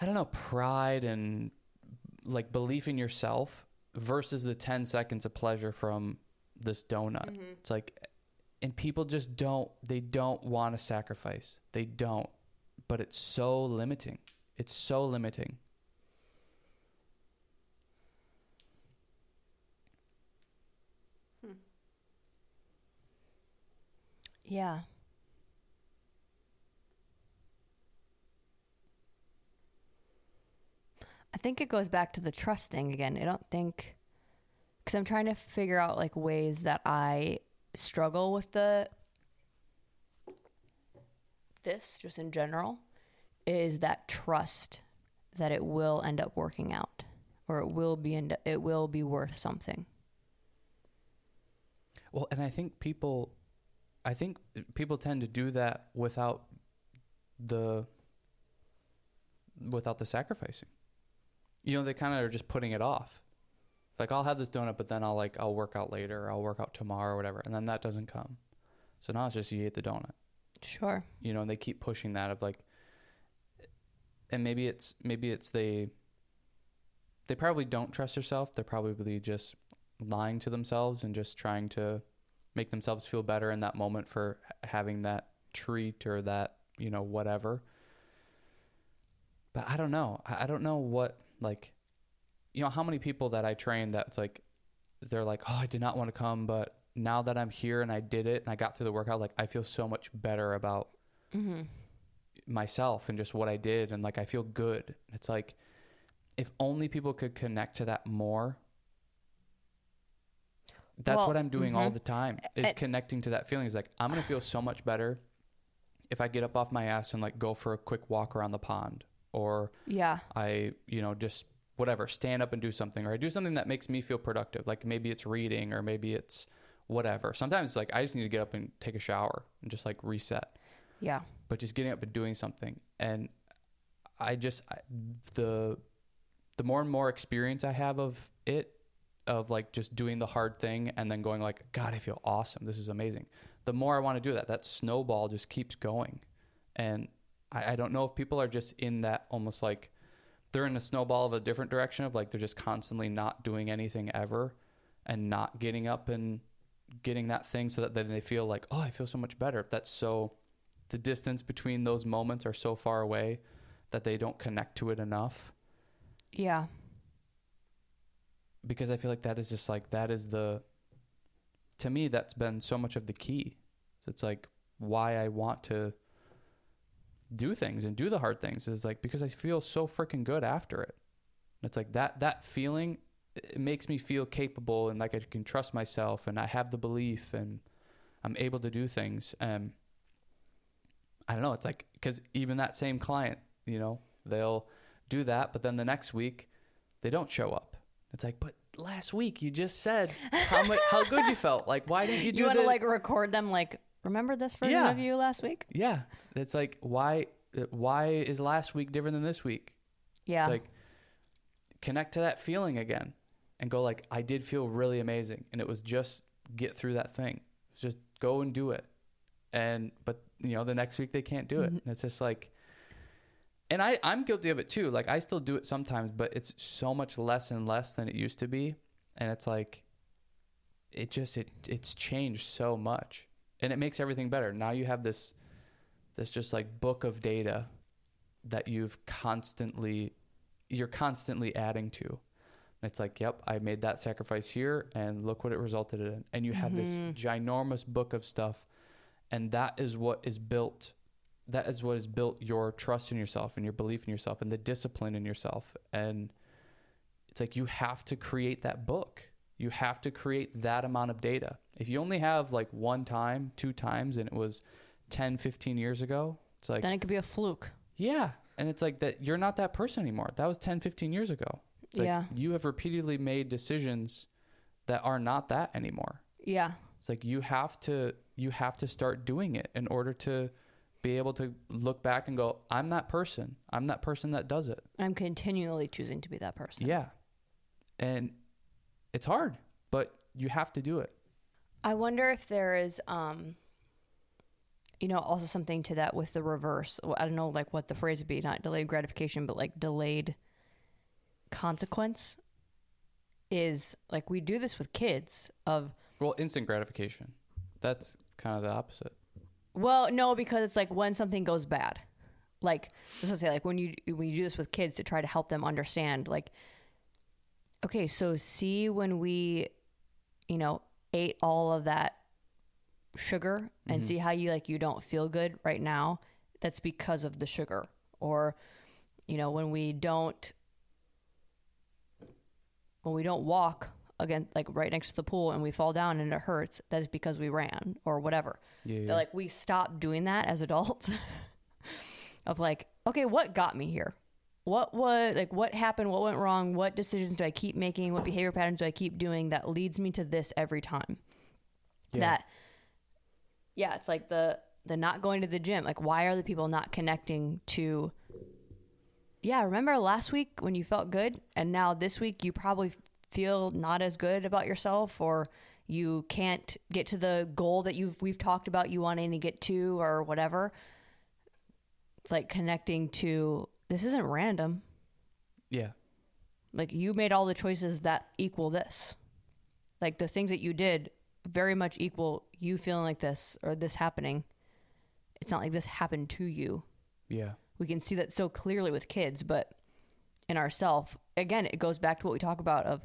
I don't know, pride and like belief in yourself versus the 10 seconds of pleasure from this donut. Mm-hmm. It's like, and people just don't, they don't want to sacrifice. They don't. But it's so limiting. It's so limiting. Yeah. I think it goes back to the trust thing again. I don't think because I'm trying to figure out like ways that I struggle with the this just in general is that trust that it will end up working out or it will be end- it will be worth something. Well, and I think people, I think people tend to do that without the, without the sacrificing. You know, they kind of are just putting it off. Like I'll have this donut, but then I'll like I'll work out later. I'll work out tomorrow or whatever, and then that doesn't come. So now it's just you ate the donut. Sure. You know, and they keep pushing that of like, and maybe it's maybe it's they. They probably don't trust themselves. They're probably just lying to themselves and just trying to make themselves feel better in that moment for having that treat or that you know whatever but i don't know I don't know what like you know how many people that i train that's like they're like oh i did not want to come but now that i'm here and i did it and i got through the workout like i feel so much better about Mhm. myself and just what I did and like I feel good. It's like if only people could connect to that more. That's Well, what I'm doing all mhm. the time is connecting to that feeling. Is like I'm gonna feel so much better if I get up off my ass and like go for a quick walk around the pond or Yeah. I, you know, just whatever, stand up and do something, or I do something that makes me feel productive. Like maybe it's reading, or maybe it's whatever. Sometimes like I just need to get up and take a shower and just like reset. Yeah. But just getting up and doing something, and I just I, the the more and more experience I have of it, of like just doing the hard thing and then going like, God, I feel awesome. This is amazing. The more I want to do that, that snowball just keeps going, and I, I don't know if people are just in that almost like they're in a snowball of a different direction of like they're just constantly not doing anything ever and not getting up and getting that thing so that then they feel like oh i feel so much better. That's so the distance between those moments are so far away that they don't connect to it enough. Yeah. because i feel like that is just like that is the to me that's been so much of the key. So it's like why i want to do things and do the hard things is like because i feel so freaking good after it. It's like that that feeling it makes me feel capable and like i can trust myself and i have the belief and i'm able to do things. And i don't know it's like because even that same client you know they'll do that but then the next week they don't show up. It's like but last week you just said how much how good you felt. Like why didn't you do? You, want to like record them like remember this version Yeah. of you last week? yeah it's like why why is last week different than this week Yeah. It's like connect to that feeling again and go like I did feel really amazing and it was just get through that thing. Just go and do it. And but you know the next week they can't do it. Mhm. And it's just like and I I'm guilty of it too. Like I still do it sometimes, but it's so much less and less than it used to be. And it's like it just it it's changed so much. And it makes everything better. Now you have this this just like book of data that you've constantly you're constantly adding to. And it's like, yep, I made that sacrifice here and look what it resulted in. And you have this Mhm. ginormous book of stuff and that is what is built that is what has built your trust in yourself and your belief in yourself and the discipline in yourself and it's like you have to create that book You have to create that amount of data. If you only have like one time, two times, and it was 10, 15 years ago, it's like, then it could be a fluke. yeah. And it's like that you're not that person anymore. That was 10, 15 years ago. Like Yeah. You have repeatedly made decisions that are not that anymore. Yeah. It's like you have to you have to start doing it in order to be able to look back and go, I'm that person. I'm that person that does it. I'm continually choosing to be that person. Yeah. And it's hard, but you have to do it. I wonder if there is, um, you know, also something to that with the reverse. I don't know, like what the phrase would be, not delayed gratification, but like delayed consequence. Is like we do this with kids of Well, instant gratification. That's kind of the opposite. well, no, because it's like when something goes bad, like let's say like when you when you do this with kids to try to help them understand, like, okay, so see when we, you know, ate all of that sugar and mm-hmm. see how you like you don't feel good right now that's because of the sugar or you know when we don't when we don't walk again like right next to the pool and we fall down and it hurts that's because we ran or whatever Yeah. yeah. like we stop doing that as adults of like okay what got me here what was like what happened what went wrong what decisions do i keep making what behavior patterns do i keep doing that leads me to this every time? Yeah. that yeah it's like the the not going to the gym. Like why are the people not connecting to yeah remember last week when you felt good and now this week you probably feel not as good about yourself or you can't get to the goal that you've we've talked about you wanting to get to or whatever? It's like connecting to this isn't random. Yeah. like you made all the choices that equal this. Like the things that you did very much equal you feeling like this or this happening. It's not like this happened to you. Yeah. we can see that so clearly with kids but in ourself again it goes back to what we talk about of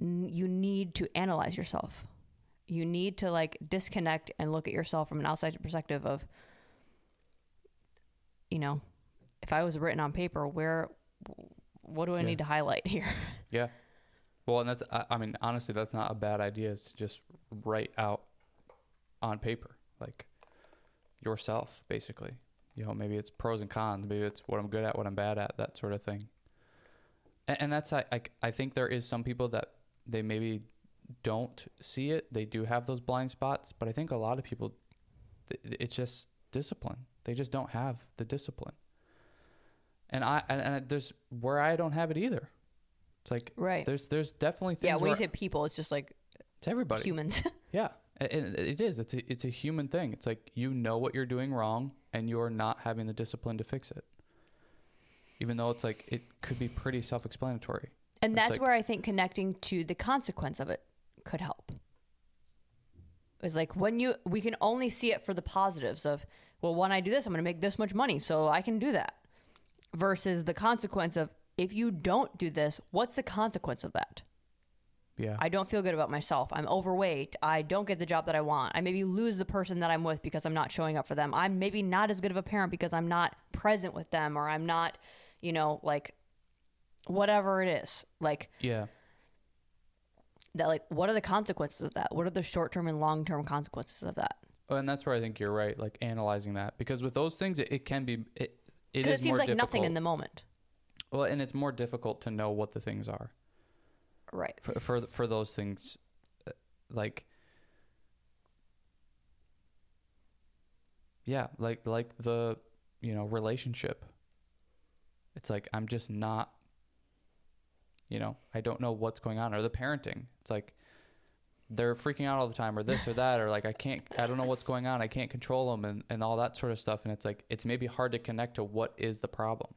n- you need to analyze yourself. You need to like disconnect and look at yourself from an outside perspective of you know if i was written on paper where what do i Yeah. need to highlight here Yeah. Well, and that's, I, I mean, honestly, that's not a bad idea is to just write out on paper, like yourself, basically. You know, maybe it's pros and cons, maybe it's what I'm good at, what I'm bad at, that sort of thing. And, and that's, I, I, I think there is some people that they maybe don't see it. They do have those blind spots, but I think a lot of people, it's just discipline. They just don't have the discipline. And I, and, and there's where I don't have it either. It's like, right there's there's definitely things yeah when you say people it's just like it's everybody. humans Yeah, it, it is. It's a, it's a human thing. It's like you know what you're doing wrong, and you're not having the discipline to fix it. Even though it's like it could be pretty self-explanatory. And that's like- where I think connecting to the consequence of it could help. It's like when you we can only see it for the positives of well when I do this I'm going to make this much money so I can do that versus the consequence of if you don't do this what's the consequence of that? Yeah, I don't feel good about myself. I'm overweight. I don't get the job that I want. I maybe lose the person that I'm with because I'm not showing up for them. I'm maybe not as good of a parent because I'm not present with them or I'm not, you know, like whatever it is. Like yeah, that like what are the consequences of that what are the short-term and long-term consequences of that Oh, and that's where I think you're right. Like analyzing that because with those things, it, it can be it. It it seems more like difficult. nothing in the moment. Well, and it's more difficult to know what the things are. right. For for for those things uh, like yeah like like the you know relationship. It's like i'm just not you know i don't know what's going on. Or the parenting. It's like they're freaking out all the time or this or that or like i can't i don't know what's going on. I can't control them and, and all that sort of stuff. And it's like it's maybe hard to connect to what is the problem.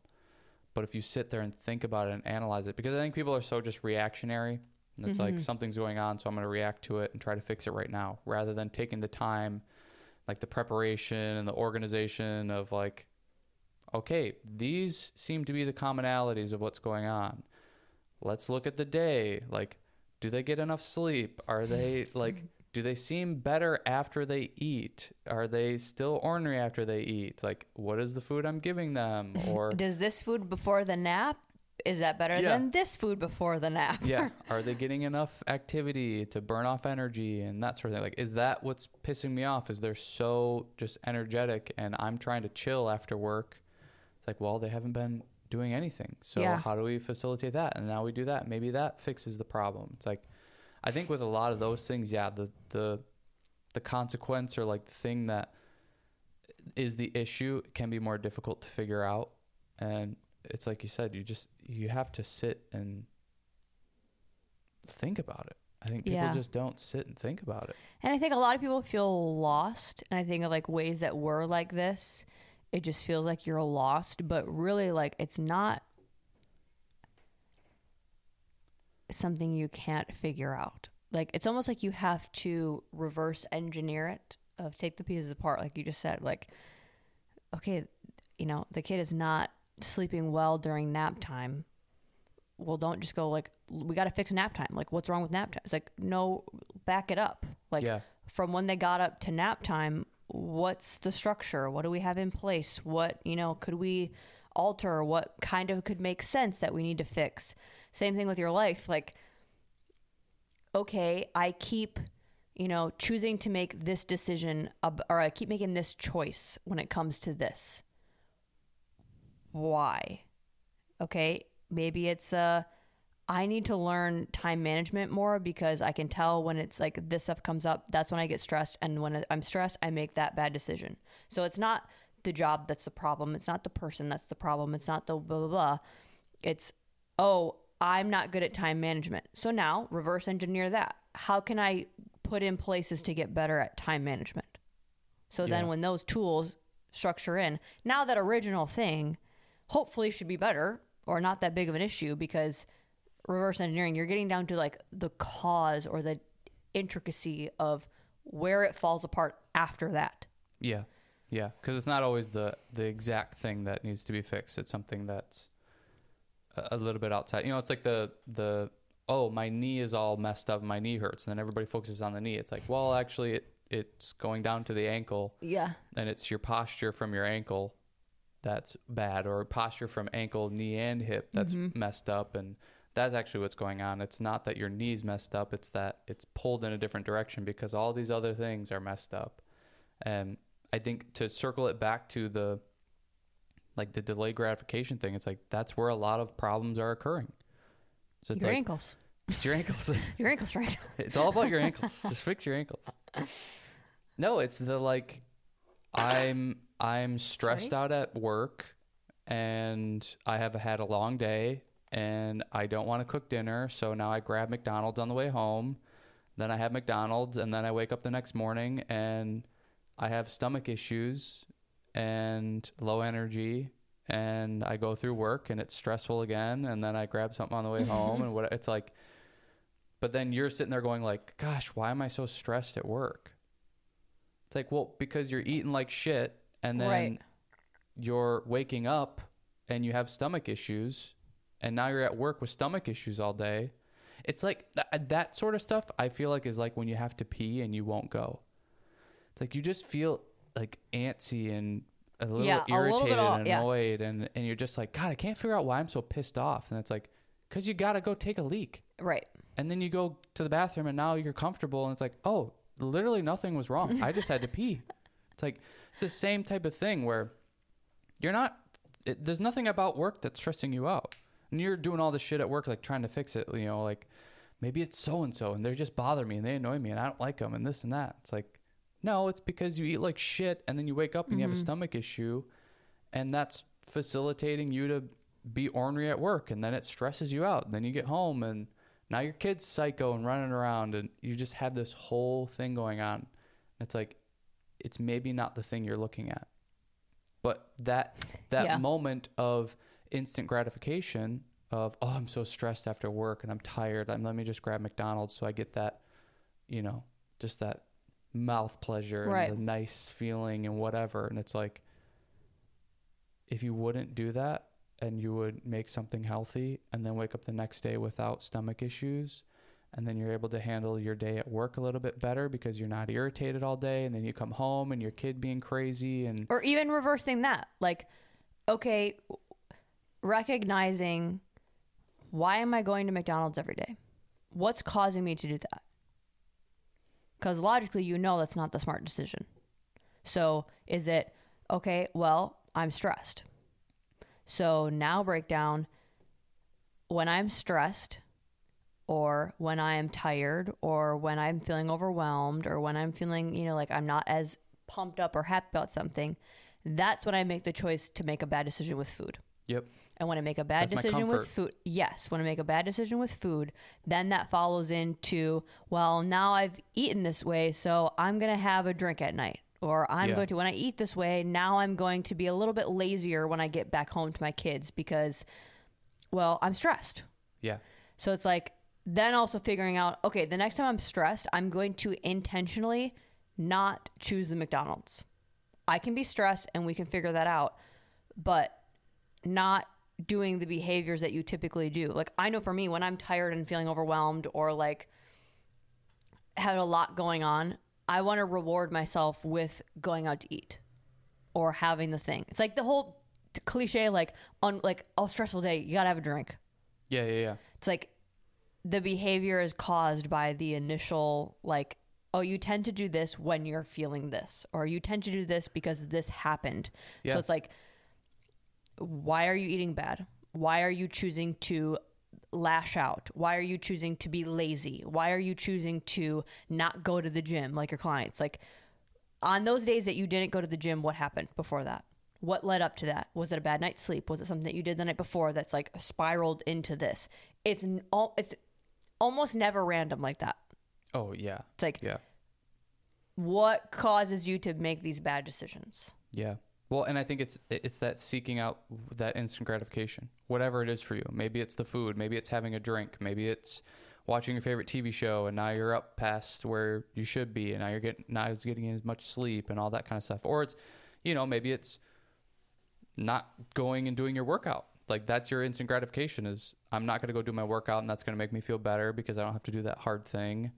But if you sit there and think about it and analyze it because i think people are so just reactionary and it's like mm-hmm. something's going on so i'm going to react to it and try to fix it right now rather than taking the time like the preparation and the organization of like okay these seem to be the commonalities of what's going on. Let's look at the day. Like do they get enough sleep? Are they mm-hmm. like do they seem better after they eat? Are they still ornery after they eat? Like what is the food i'm giving them? Or does this food before the nap is that better Yeah. than this food before the nap? yeah. Are they getting enough activity to burn off energy and that sort of thing? Like is that what's pissing me off? Is they're so just energetic and i'm trying to chill after work. It's like well they haven't been doing anything. So Yeah. how do we facilitate that? And now we do that. Maybe that fixes the problem. It's like i think with a lot of those things yeah the the the consequence or like the thing that is the issue can be more difficult to figure out. And it's like you said you just you have to sit and think about it. I think people Yeah. just don't sit and think about it. And I think a lot of people feel lost. And I think of like ways that were like this, it just feels like you're lost. But really, like, it's not something you can't figure out. Like, it's almost like you have to reverse engineer it, of take the pieces apart, like you just said. Like, okay, you know, the kid is not sleeping well during nap time. Well, don't just go like, we got to fix nap time. Like, what's wrong with nap time? It's like, no, back it up. Like, yeah from when they got up to nap time, what's the structure? What do we have in place? What, you know, could we alter? What kind of could make sense that we need to fix? Same thing with your life. Like, okay, I keep, you know, choosing to make this decision, ab- or I keep making this choice when it comes to this. Why? Okay, maybe it's uh I need to learn time management more because I can tell when it's like this stuff comes up, that's when I get stressed. And when I'm stressed, I make that bad decision. So it's not the job that's the problem. It's not the person that's the problem. It's not the blah, blah, blah. It's, oh, I'm not good at time management. So now reverse engineer that. How can I put in places to get better at time management? So then when those tools structure in, now that original thing hopefully should be better or not that big of an issue because reverse engineering, you're getting down to like the cause or the intricacy of where it falls apart after that. Yeah, yeah, because it's not always the the exact thing that needs to be fixed. It's something that's a, a little bit outside. You know, it's like the the oh my knee is all messed up, my knee hurts, and then everybody focuses on the knee. It's like well, actually, it it's going down to the ankle, Yeah. and it's your posture from your ankle that's bad, or posture from ankle, knee, and hip that's mm-hmm. messed up, and that's actually what's going on. It's not that your knee's messed up; it's that it's pulled in a different direction because all these other things are messed up. And I think to circle it back to the like the delayed gratification thing, it's like that's where a lot of problems are occurring. So it's your like ankles. it's your ankles. Your ankles right. it's all about your ankles. Just fix your ankles. No, it's the like I'm I'm stressed out at work and I have had a long day and I don't want to cook dinner, so now I grab McDonald's on the way home. Then I have McDonald's and then I wake up the next morning and I have stomach issues and low energy and I go through work and it's stressful again and then I grab something on the way home and what it's like but then you're sitting there going like, "Gosh, why am I so stressed at work?" It's like, "Well, because you're eating like shit and then Right. you're waking up and you have stomach issues and now you're at work with stomach issues all day." It's like that, that sort of stuff I feel like is like when you have to pee and you won't go. It's like you just feel like antsy and a little Yeah, a little irritated off, and yeah. annoyed and and you're just like, "God, I can't figure out why I'm so pissed off." And it's like cuz you got to go take a leak Right. and then you go to the bathroom and now you're comfortable and it's like oh literally nothing was wrong i just had to pee it's like it's the same type of thing where you're not it, there's nothing about work that's stressing you out and you're doing all this shit at work like trying to fix it you know like maybe it's so and so and they just bother me and they annoy me and i don't like them and this and that. It's like no it's because you eat like shit and then you wake up and you have a mm-hmm. stomach issue and that's facilitating you to be ornery at work and then it stresses you out. And then you get home and now your kid's psycho and running around and you just have this whole thing going on. It's like it's maybe not the thing you're looking at. But that that Yeah. moment of instant gratification of oh i'm so stressed after work and i'm tired and let me just grab mcdonald's so i get that you know just that mouth pleasure Right. and the nice feeling and whatever and it's like if you wouldn't do that and you would make something healthy and then wake up the next day without stomach issues and then you're able to handle your day at work a little bit better because you're not irritated all day and then you come home and your kid being crazy and Or even reversing that. Like, okay, recognizing why am I going to McDonald's every day? What's causing me to do that? Because logically, you know that's not the smart decision. So, is it, okay, well, I'm stressed. So now break down when I'm stressed, or when I am tired, or when I'm feeling overwhelmed, or when I'm feeling, you know, like I'm not as pumped up or happy about something, that's when I make the choice to make a bad decision with food. Yep. And want to make a bad That's decision with food, yes, want to make a bad decision with food, then that follows into, well, now I've eaten this way, so I'm going to have a drink at night. Or I'm Yeah. going to, when I eat this way, now I'm going to be a little bit lazier when I get back home to my kids because, well, I'm stressed. Yeah. So it's like, then also figuring out, okay, the next time I'm stressed, I'm going to intentionally not choose the McDonald's. I can be stressed and we can figure that out, but not doing the behaviors that you typically do. Like, I know for me, when I'm tired and feeling overwhelmed or like had a lot going on, I want to reward myself with going out to eat or having the thing. It's like the whole cliche, like, on like, a stressful day, you gotta have a drink Yeah. Yeah. Yeah. it's like the behavior is caused by the initial like oh you tend to do this when you're feeling this or you tend to do this because this happened Yeah. so it's like why are you eating bad? Why are you choosing to lash out? Why are you choosing to be lazy? Why are you choosing to not go to the gym like your clients? Like on those days that you didn't go to the gym what happened before that? What led up to that? Was it a bad night's sleep? Was it something that you did the night before that's like spiraled into this? It's it's almost never random like that. Oh yeah. it's like Yeah. what causes you to make these bad decisions? Yeah. Well, and I think it's it's that seeking out that instant gratification, whatever it is for you. Maybe it's the food, maybe it's having a drink, maybe it's watching your favorite TV show, and now you're up past where you should be, and now you're getting not as getting as much sleep and all that kind of stuff. Or it's, you know, maybe it's not going and doing your workout. Like that's your instant gratification is I'm not going to go do my workout, and that's going to make me feel better because I don't have to do that hard thing.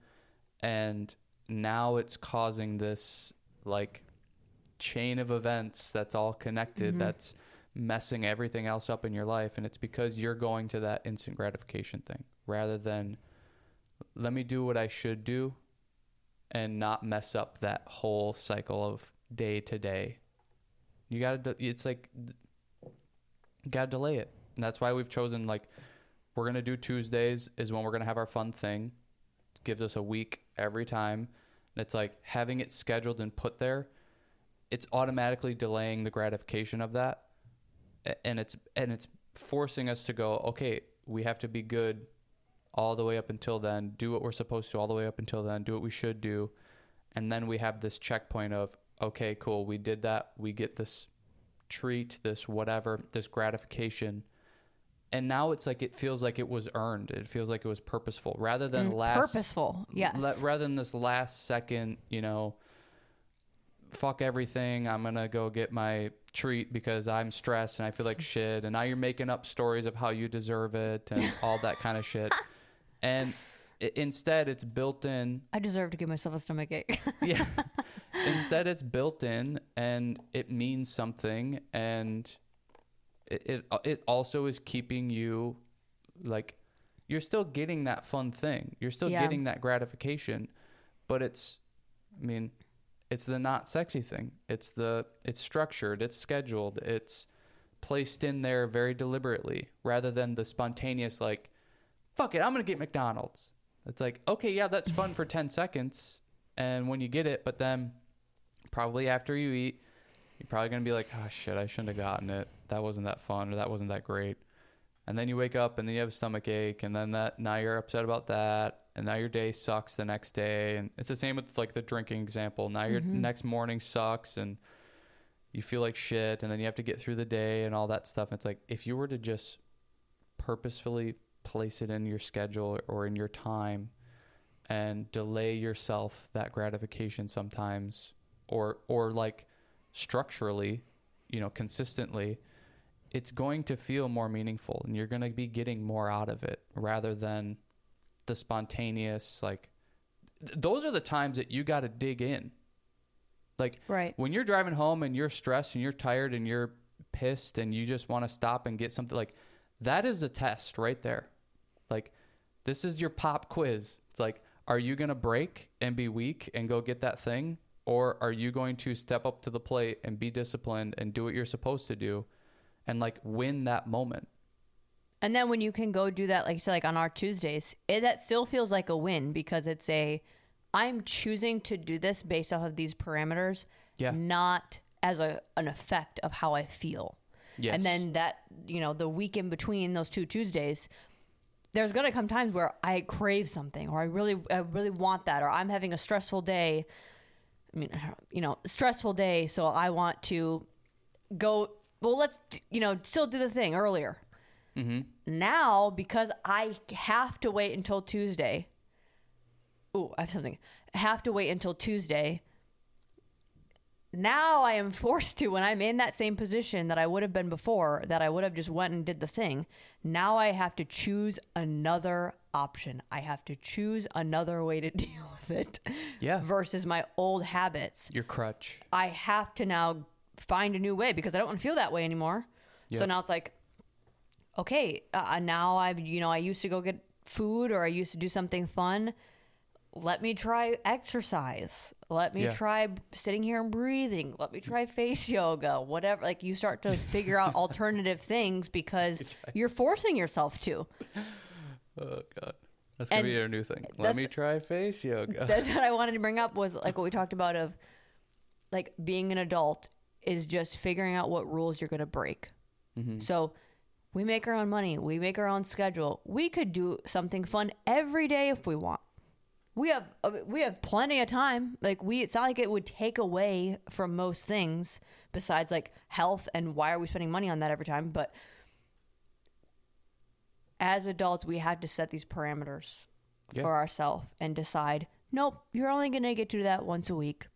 And now it's causing this like chain of events that's all connected Mhm. that's messing everything else up in your life and it's because you're going to that instant gratification thing rather than let me do what I should do and not mess up that whole cycle of day to day. You got to it's like got to delay it. And that's why we've chosen like we're going to do Tuesdays is when we're going to have our fun thing. It gives us a week every time. And it's like having it scheduled and put there it's automatically delaying the gratification of that. And it's and it's forcing us to go okay we have to be good all the way up until then. Do what we're supposed to all the way up until then. Do what we should do. And then we have this checkpoint of okay cool we did that. We get this treat this whatever this gratification. And now it's like it feels like it was earned. It feels like it was purposeful. Rather than Mm, last purposeful yes. rather than this last second, you know, fuck everything. I'm gonna go get my treat because I'm stressed and I feel like shit. And now you're making up stories of how you deserve it and all that kind of shit. And i instead, it's built in. i deserve to give myself a stomach ache Yeah. instead, it's built in and it means something. And it, it uh, it also is keeping you like you're still getting that fun thing. You're still Yeah. getting that gratification, but it's I mean, it's the not sexy thing. It's the it's structured, it's scheduled, it's placed in there very deliberately rather than the spontaneous like fuck it, I'm going to get McDonald's. It's like, okay, yeah, that's fun for 10 seconds and when you get it, but then probably after you eat, you're probably going to be like, "Oh shit, I shouldn't have gotten it. That wasn't that fun or that wasn't that great." And then you wake up and then you have a stomach ache and then that now you're upset about that and now your day sucks the next day and it's the same with like the drinking example. Now your Mhm. next morning sucks and you feel like shit and then you have to get through the day and all that stuff. It's like if you were to just purposefully place it in your schedule or in your time and delay yourself that gratification sometimes or or like structurally, you know, consistently, it's going to feel more meaningful and you're going to be getting more out of it rather than the spontaneous like th- those are the times that you got to dig in. Like right when you're driving home and you're stressed and you're tired and you're pissed and you just want to stop and get something like that is a test right there. Like, this is your pop quiz. It's like, are you going to break and be weak and go get that thing? Or are you going to step up to the plate and be disciplined and do what you're supposed to do and like win that moment? And then when you can go do that, like you said, like on our Tuesdays, it, that still feels like a win because it's a, I'm choosing to do this based off of these parameters, Yeah. not as a an effect of how I feel. Yes. And then that, you know, the week in between those two Tuesdays, there's gonna come times where I crave something, or I really, I really want that, or I'm having a stressful day. I mean, you know, stressful day, so I want to go. Well, let's, you know, still do the thing earlier. Mm-hmm. Now, because I have to wait until Tuesday. Ooh, I have something. Have to wait until Tuesday. Now I am forced to when I'm in that same position that I would have been before, that I would have just went and did the thing. Now I have to choose another option. I have to choose another way to deal with it Yeah. versus my old habits. Your crutch. I have to now find a new way because I don't want to feel that way anymore. So now it's like, okay, uh, now I've, you know, I used to go get food or I used to do something fun. Let me try exercise. Let me Yeah. try sitting here and breathing. Let me try face yoga, whatever. Like you start to figure out alternative things because you're forcing yourself to. Oh God. That's gonna be our new thing. Let me try face yoga. That's what I wanted to bring up was like what we talked about of like being an adult is just figuring out what rules you're going to break. Mm-hmm. So we make our own money, we make our own schedule. We could do something fun every day if we want. We have uh, we have plenty of time. Like we, it's not like it would take away from most things besides like health and why are we spending money on that every time? But as adults, we have to set these parameters Yeah. for ourselves and decide, nope, you're only going to get to do that once a week.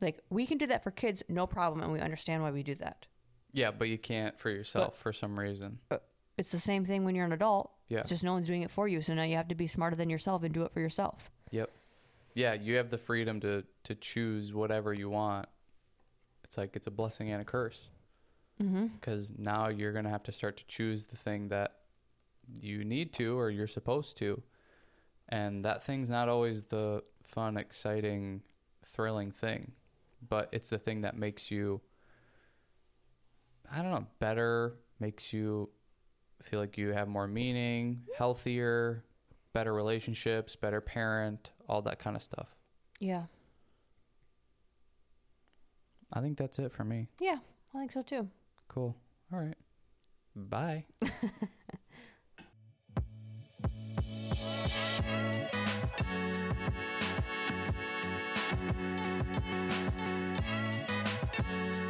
Like we can do that for kids, no problem, and we understand why we do that. Yeah, but you can't for yourself for some reason. It's the same thing when you're an adult. Yeah. It's just no one's doing it for you, so now you have to be smarter than yourself and do it for yourself. Yep. Yeah, you have the freedom to to choose whatever you want. It's like it's a blessing and a curse Mm-hmm. because now you're gonna have to start to choose the thing that you need to or you're supposed to, and that thing's not always the fun, exciting, thrilling thing, but it's the thing that makes you. I don't know, better, makes you feel like you have more meaning, healthier, better relationships, better parent, all that kind of stuff. Yeah. I think that's it for me. Yeah, I think so too. Cool. All right. Bye.